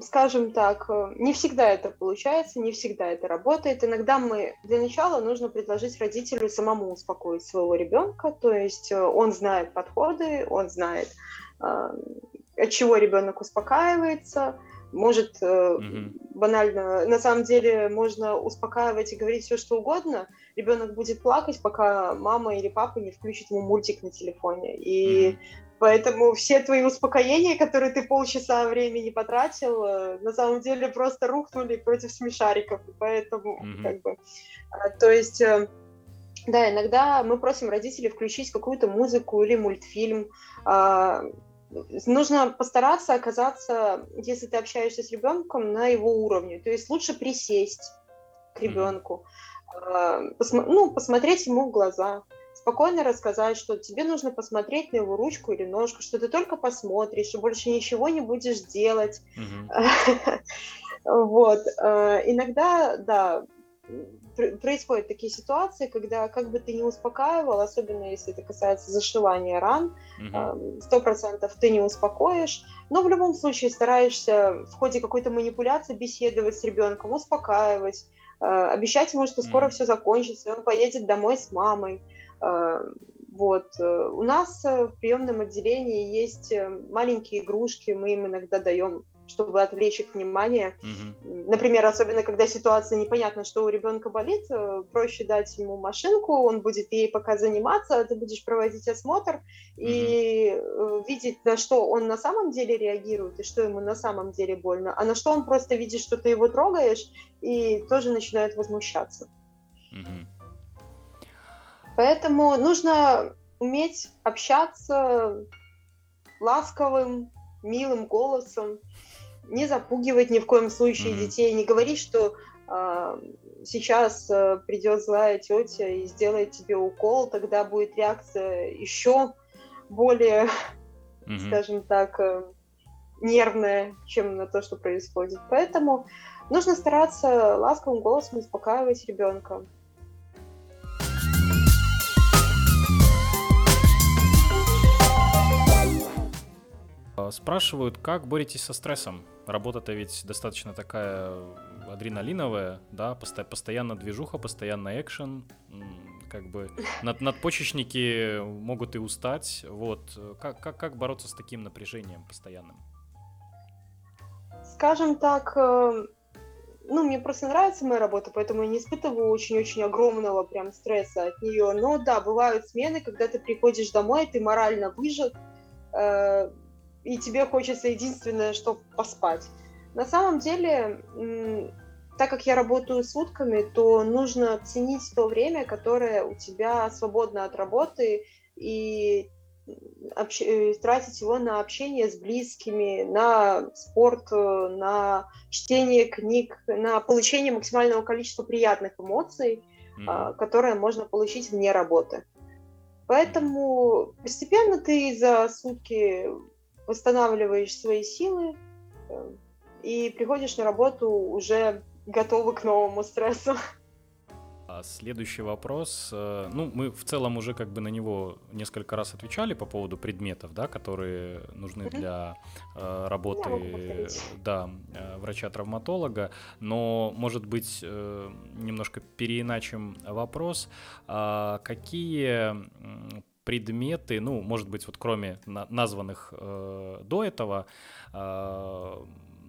скажем так, э, не всегда это получается, не всегда это работает. Иногда мы для начала нужно предложить родителю самому успокоить своего ребенка, то есть э, он знает подходы, он знает, э, от чего ребенок успокаивается, может mm-hmm. банально, на самом деле можно успокаивать и говорить все что угодно, ребенок будет плакать, пока мама или папа не включит ему мультик на телефоне. И mm-hmm. Поэтому все твои успокоения, которые ты полчаса времени потратил, э, на самом деле просто рухнули против смешариков. Поэтому, mm-hmm. как бы, а, то есть, э, да, иногда мы просим родителей включить какую-то музыку или мультфильм. А, нужно постараться оказаться, если ты общаешься с ребенком, на его уровне. То есть лучше присесть к ребенку, mm-hmm. посмо- ну, посмотреть ему в глаза спокойно рассказать, что тебе нужно посмотреть на его ручку или ножку, что ты только посмотришь, и больше ничего не будешь делать. *laughs* Вот. Э, иногда, да, происходят такие ситуации, когда как бы ты не успокаивал, особенно если это касается зашивания ран, сто процентов ты не успокоишь, но в любом случае стараешься в ходе какой-то манипуляции беседовать с ребенком, успокаивать, э, обещать ему, что скоро все закончится, он поедет домой с мамой, вот. Э, у нас э, в приемном отделении есть маленькие игрушки, мы им иногда даем чтобы отвлечь их внимание. Мгм. Например, особенно когда ситуация непонятна, что у ребенка болит, э, проще дать ему машинку, он будет ей пока заниматься, ты будешь проводить осмотр и э, видеть, на что он на самом деле реагирует и что ему на самом деле больно, а на что он просто видит, что ты его трогаешь и тоже начинает возмущаться. Мгм. Поэтому нужно уметь общаться ласковым, милым голосом, не запугивать ни в коем случае Мгм. детей, не говорить, что а, сейчас а, придет злая тетя и сделает тебе укол, тогда будет реакция еще более, *laughs* Мгм. скажем так, э, нервная, чем на то, что происходит. Поэтому нужно стараться ласковым голосом успокаивать ребенка. Спрашивают, как боретесь со стрессом? Работа-то ведь достаточно такая адреналиновая, да, посто- постоянно движуха, постоянно экшен, как бы над, надпочечники могут и устать, вот. Как, как, как бороться с таким напряжением постоянным? Скажем так, э, ну, мне просто нравится моя работа, поэтому я не испытываю очень-очень огромного прям стресса от нее. Но да, бывают смены, когда ты приходишь домой, ты морально выжат, э, и тебе хочется единственное, что поспать. На самом деле, так как я работаю сутками, то нужно ценить то время, которое у тебя свободно от работы, и общ- э, тратить его на общение с близкими, на спорт, э, на чтение книг, на получение максимального количества приятных эмоций, Мгм. а, которые можно получить вне работы. Поэтому постепенно ты за сутки восстанавливаешь свои силы э, и приходишь на работу уже готовый к новому стрессу. А Следующий вопрос. э, Ну, мы в целом уже как бы на него несколько раз отвечали по поводу предметов, да, которые нужны для э, работы, да, врача-травматолога. Но, может быть, э, немножко переиначим вопрос. А Какие предметы, ну, может быть, вот кроме на- названных э, до этого, а,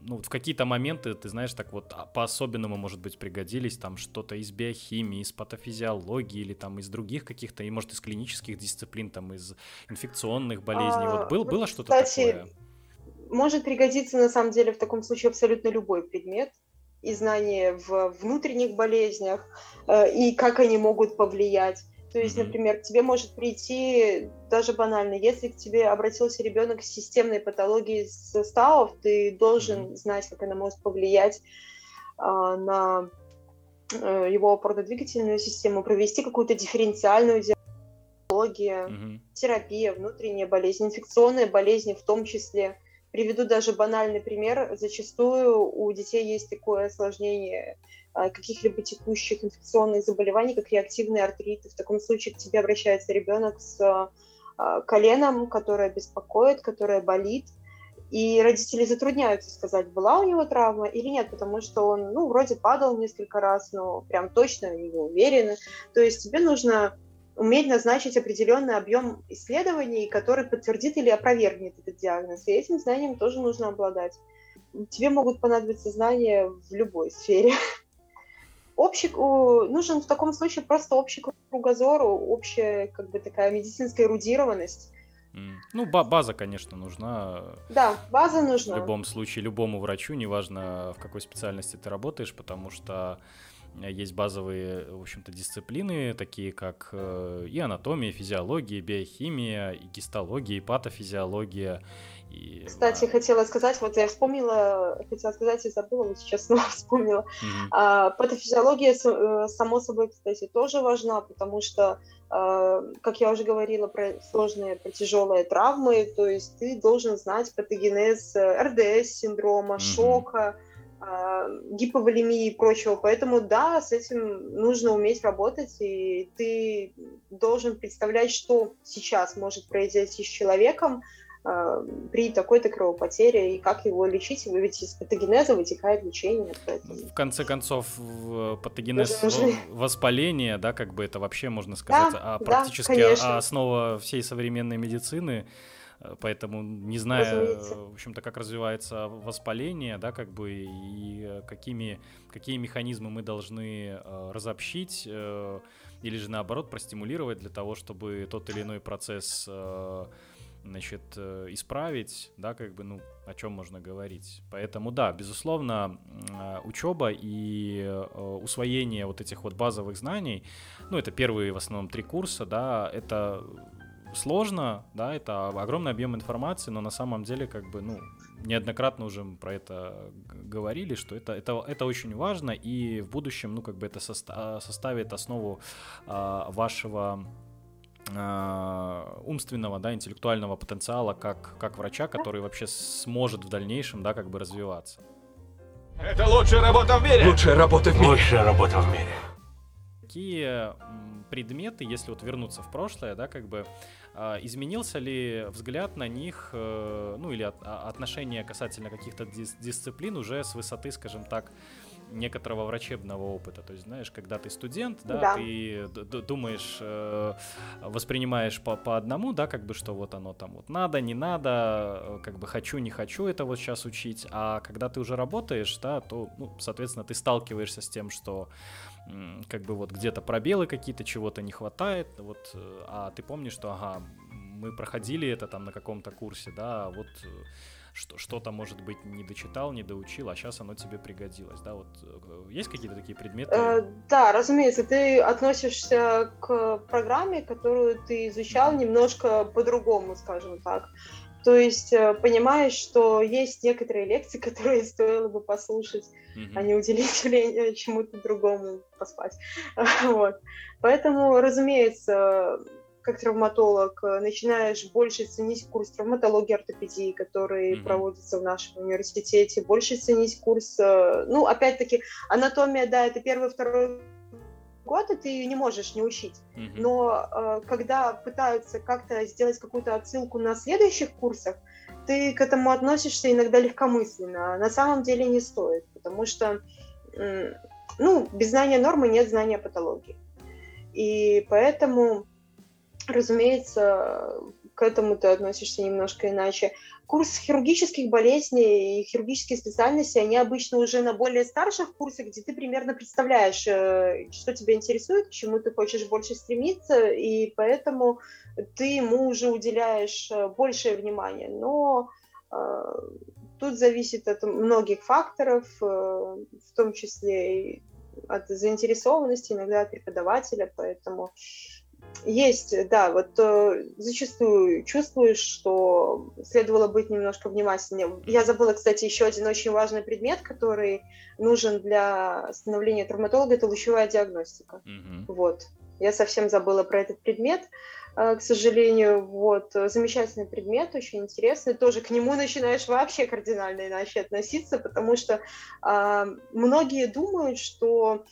ну, в какие-то моменты, ты знаешь, так вот а, по-особенному, может быть, пригодились там что-то из биохимии, из патофизиологии или там из других каких-то, и, может, из клинических дисциплин, там из инфекционных болезней. А, вот был, вот, было что-то такое? Может пригодиться на самом деле в таком случае абсолютно любой предмет и знание в внутренних болезнях э, и как они могут повлиять. То есть, например, к тебе может прийти даже банально, если к тебе обратился ребенок с системной патологией суставов, ты должен Мгм. знать, как она может повлиять а, на э, его опорно-двигательную систему, провести какую-то дифференциальную диагностику, Мгм. терапия, внутренние болезни, инфекционные болезни в том числе. Приведу даже банальный пример. Зачастую у детей есть такое осложнение а, каких-либо текущих инфекционных заболеваний, как реактивные артриты. В таком случае к тебе обращается ребенок с а, коленом, которое беспокоит, которое болит. И родители затрудняются сказать, была у него травма или нет, потому что он, ну, вроде падал несколько раз, но прям точно не уверены. То есть тебе нужно уметь назначить определенный объем исследований, который подтвердит или опровергнет этот диагноз. И этим знанием тоже нужно обладать. Тебе могут понадобиться знания в любой сфере. Общий, у- нужен в таком случае просто общий кругозор, общая как бы такая медицинская эрудированность. Ну, ба- база, конечно, нужна Да, база в нужна. любом случае любому врачу, неважно в какой специальности ты работаешь, потому что э, есть базовые, в общем-то, дисциплины, такие как э, и анатомия, и физиология, и биохимия, и гистология, и патофизиология. И, Кстати, а, хотела сказать, вот я вспомнила, хотела сказать и забыла, вот сейчас *laughs* снова вспомнила. мгм, А, патофизиология, э, само собой, кстати, тоже важна, потому что, а, как я уже говорила про сложные, про тяжелые травмы, то есть ты должен знать патогенез э, РДС-синдрома, Мгм. шока, а, гиповолемии и прочего. Поэтому, да, с этим нужно уметь работать, и ты должен представлять, что сейчас может произойти с человеком, при такой-то кровопотере и как его лечить, ведь из патогенеза вытекает лечение. Поэтому... В конце концов, патогенез в- воспаления, да, как бы это вообще можно сказать, Да, а да, практически конечно. а- основа всей современной медицины. Э, поэтому не зная, в общем-то, как развивается воспаление, да, как бы и какими, какие механизмы мы должны э, разобщить э, или же наоборот простимулировать для того, чтобы тот или иной процесс э, значит, э, исправить, да, как бы, ну, о чем можно говорить. Поэтому, да, безусловно, э, учеба и э, усвоение вот этих вот базовых знаний, ну, это первые в основном три курса, да, это сложно, да, это огромный объем информации, но на самом деле, как бы, ну, неоднократно уже про это говорили, что это, это, это очень важно, и в будущем, ну, как бы это соста- составит основу а, вашего умственного, да, интеллектуального потенциала как, как врача, который вообще сможет в дальнейшем, да, как бы развиваться. Это лучшая работа в мире! Лучшая работа в мире. Лучшая работа в мире. Какие предметы, если вот вернуться в прошлое, да, как бы а, изменился ли взгляд на них, э, ну или а, отношение касательно каких-то дис- дисциплин уже с высоты, скажем так, некоторого врачебного опыта. То есть, знаешь, когда ты студент, да, да. ты думаешь, э, воспринимаешь по, по одному, да, как бы, что вот оно там вот надо, не надо, э, как бы хочу, не хочу это вот сейчас учить. А когда ты уже работаешь, да, то, ну, соответственно, ты сталкиваешься с тем, что как бы вот где-то пробелы какие-то, чего-то не хватает, вот, э, а ты помнишь, что, ага, мы проходили это там на каком-то курсе, да, вот что, что-то, может быть, не дочитал, не доучил, а сейчас оно тебе пригодилось, да, вот э, есть какие-то такие предметы? Э, да, разумеется, ты относишься к программе, которую ты изучал немножко по-другому, скажем так. То есть э, понимаешь, что есть некоторые лекции, *laughs* которые стоило бы послушать, mm-hmm. а не уделить *laughs* чему-то другому поспать. *laughs* вот. Поэтому, разумеется, как травматолог э, начинаешь больше ценить курс травматологии ортопедии, который mm-hmm. проводится в нашем университете, больше ценить курс, э, ну, опять-таки, анатомия, да, это первый, второй год, и ты ее не можешь не учить. Mm-hmm. Но э, когда пытаются как-то сделать какую-то отсылку на следующих курсах, ты к этому относишься иногда легкомысленно, а на самом деле не стоит, потому что, ну, без знания нормы нет знания патологии. И поэтому разумеется, к этому ты относишься немножко иначе. Курс хирургических болезней и хирургические специальности, они обычно уже на более старших курсах, где ты примерно представляешь, э, что тебя интересует, к чему ты хочешь больше стремиться, и поэтому ты ему уже уделяешь э, большее внимание. Но э, тут зависит от многих факторов, э, в том числе и от заинтересованности, иногда от преподавателя, поэтому есть, да, вот э, зачастую чувствуешь, что следовало быть немножко внимательнее. Я забыла, кстати, еще один очень важный предмет, который нужен для становления травматолога, это лучевая диагностика. Mm-hmm. Вот. Я совсем забыла про этот предмет, э, к сожалению. Вот. Замечательный предмет, очень интересный. Тоже к нему начинаешь вообще кардинально иначе относиться, потому что э, многие думают, что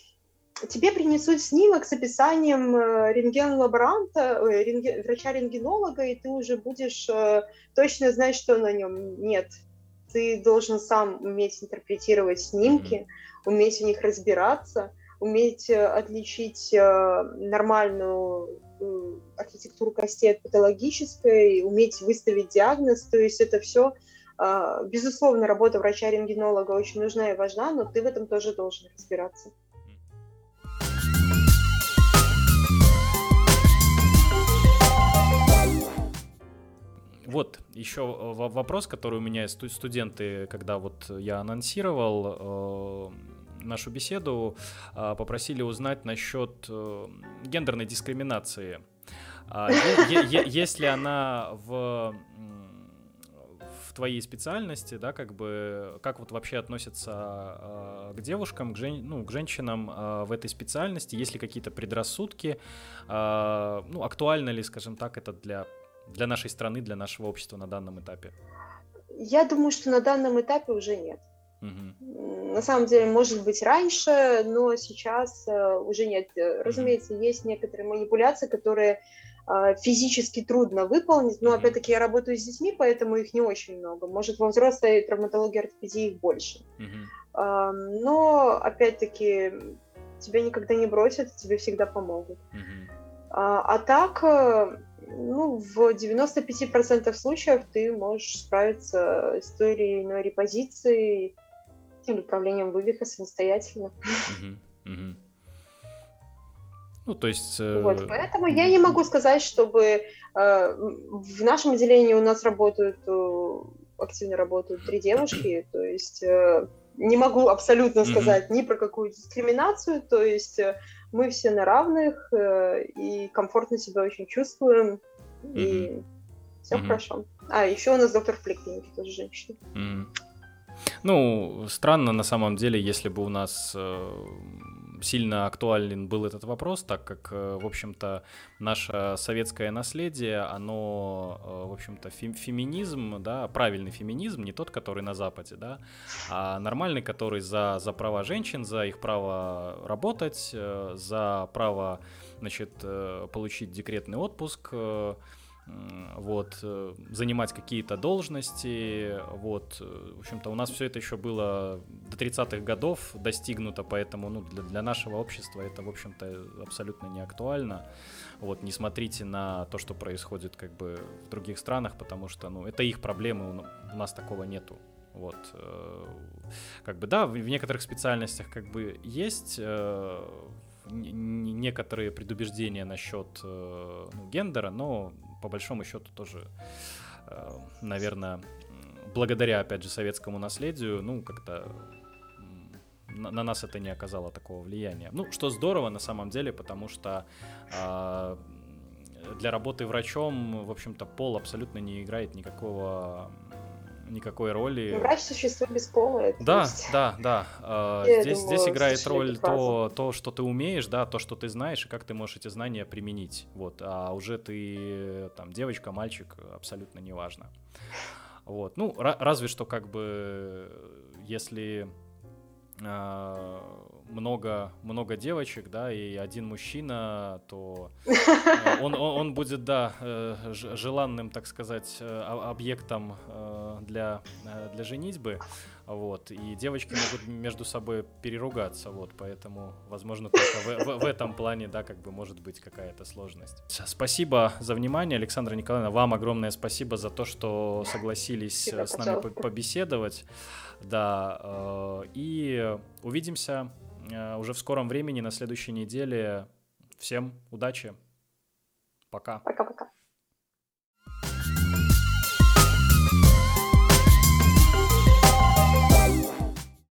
тебе принесут снимок с описанием э, рентген-лаборанта, рентген, врача-рентгенолога, и ты уже будешь э, точно знать, что на нем нет. Ты должен сам уметь интерпретировать снимки, уметь в них разбираться, уметь э, отличить нормальную архитектуру костей от патологической, уметь выставить диагноз. То есть это все Безусловно, работа врача-рентгенолога очень нужна и важна, но ты в этом тоже должен разбираться. Вот еще э, вопрос, который у меня студенты, когда вот я анонсировал э, нашу беседу, э, попросили узнать насчет гендерной дискриминации. А, Если она в твоей специальности, да, как бы, как вот вообще относятся э, к девушкам, к, жен, ну, к женщинам э, в этой специальности, есть ли какие-то предрассудки, э, ну, актуально ли, скажем так, это для для нашей страны, для нашего общества на данном этапе? Я думаю, что на данном этапе уже нет. Угу. На самом деле, может быть, раньше, но сейчас э, уже нет. Разумеется, угу. есть некоторые манипуляции, которые э, физически трудно выполнить, но, опять-таки, я работаю с детьми, поэтому их не очень много. Может, во взрослой травматологии ортопедии их больше. Угу. Э, но, опять-таки, тебя никогда не бросят, тебе всегда помогут. Угу. А, а так, э, ну, в 95% случаев ты можешь справиться с той или иной репозицией или управлением вывиха самостоятельно. Ну, то есть... Э... Вот, поэтому я не могу сказать, чтобы э, в нашем отделении у нас работают, активно работают три девушки, то есть э, не могу абсолютно сказать ни про какую дискриминацию, то есть э, мы все на равных э, и комфортно себя очень чувствуем, и все хорошо. А, еще у нас доктор в поликлинике, тоже женщина. Ну, странно на самом деле, если бы у нас э, сильно актуален был этот вопрос, так как, э, в общем-то, наше советское наследие, оно, э, в общем-то, феминизм, да, правильный феминизм, не тот, который на Западе, да, а нормальный, который за, за права женщин, за их право работать, за право, значит, получить декретный отпуск, вот, э, занимать какие-то должности, вот, э, в общем-то, у нас все это еще было до 30-х годов достигнуто, поэтому, ну, для, для нашего общества это, в общем-то, абсолютно не актуально, вот, не смотрите на то, что происходит, как бы, в других странах, потому что, ну, это их проблемы, у нас такого нету, вот, э, как бы, да, в некоторых специальностях, как бы, есть некоторые предубеждения насчет ну, гендера, но по большому счету тоже, э, наверное, благодаря, опять же, советскому наследию, ну, как-то на, на нас это не оказало такого влияния. Ну, что здорово на самом деле, потому что э, для работы врачом, в общем-то, пол абсолютно не играет никакого никакой роли. Врач существует без пола. Да, есть... да, да. *laughs* Э, здесь, думаю, здесь играет роль то, то, что ты умеешь, да, то, что ты знаешь, и как ты можешь эти знания применить. Вот, а уже ты там девочка, мальчик, абсолютно неважно. Вот, ну, разве что как бы, если э, много, много девочек, да, и один мужчина, то э, он, он, он будет, да, э, желанным, так сказать, э, объектом для, для женитьбы, вот, и девочки могут между собой переругаться, вот, поэтому, возможно, только в, в, в этом плане, да, как бы может быть какая-то сложность. Спасибо за внимание, Александра Николаевна, вам огромное спасибо за то, что согласились Спасибо, с нами пожалуйста. побеседовать, да, и увидимся уже в скором времени, на следующей неделе. Всем удачи. Пока. Пока-пока.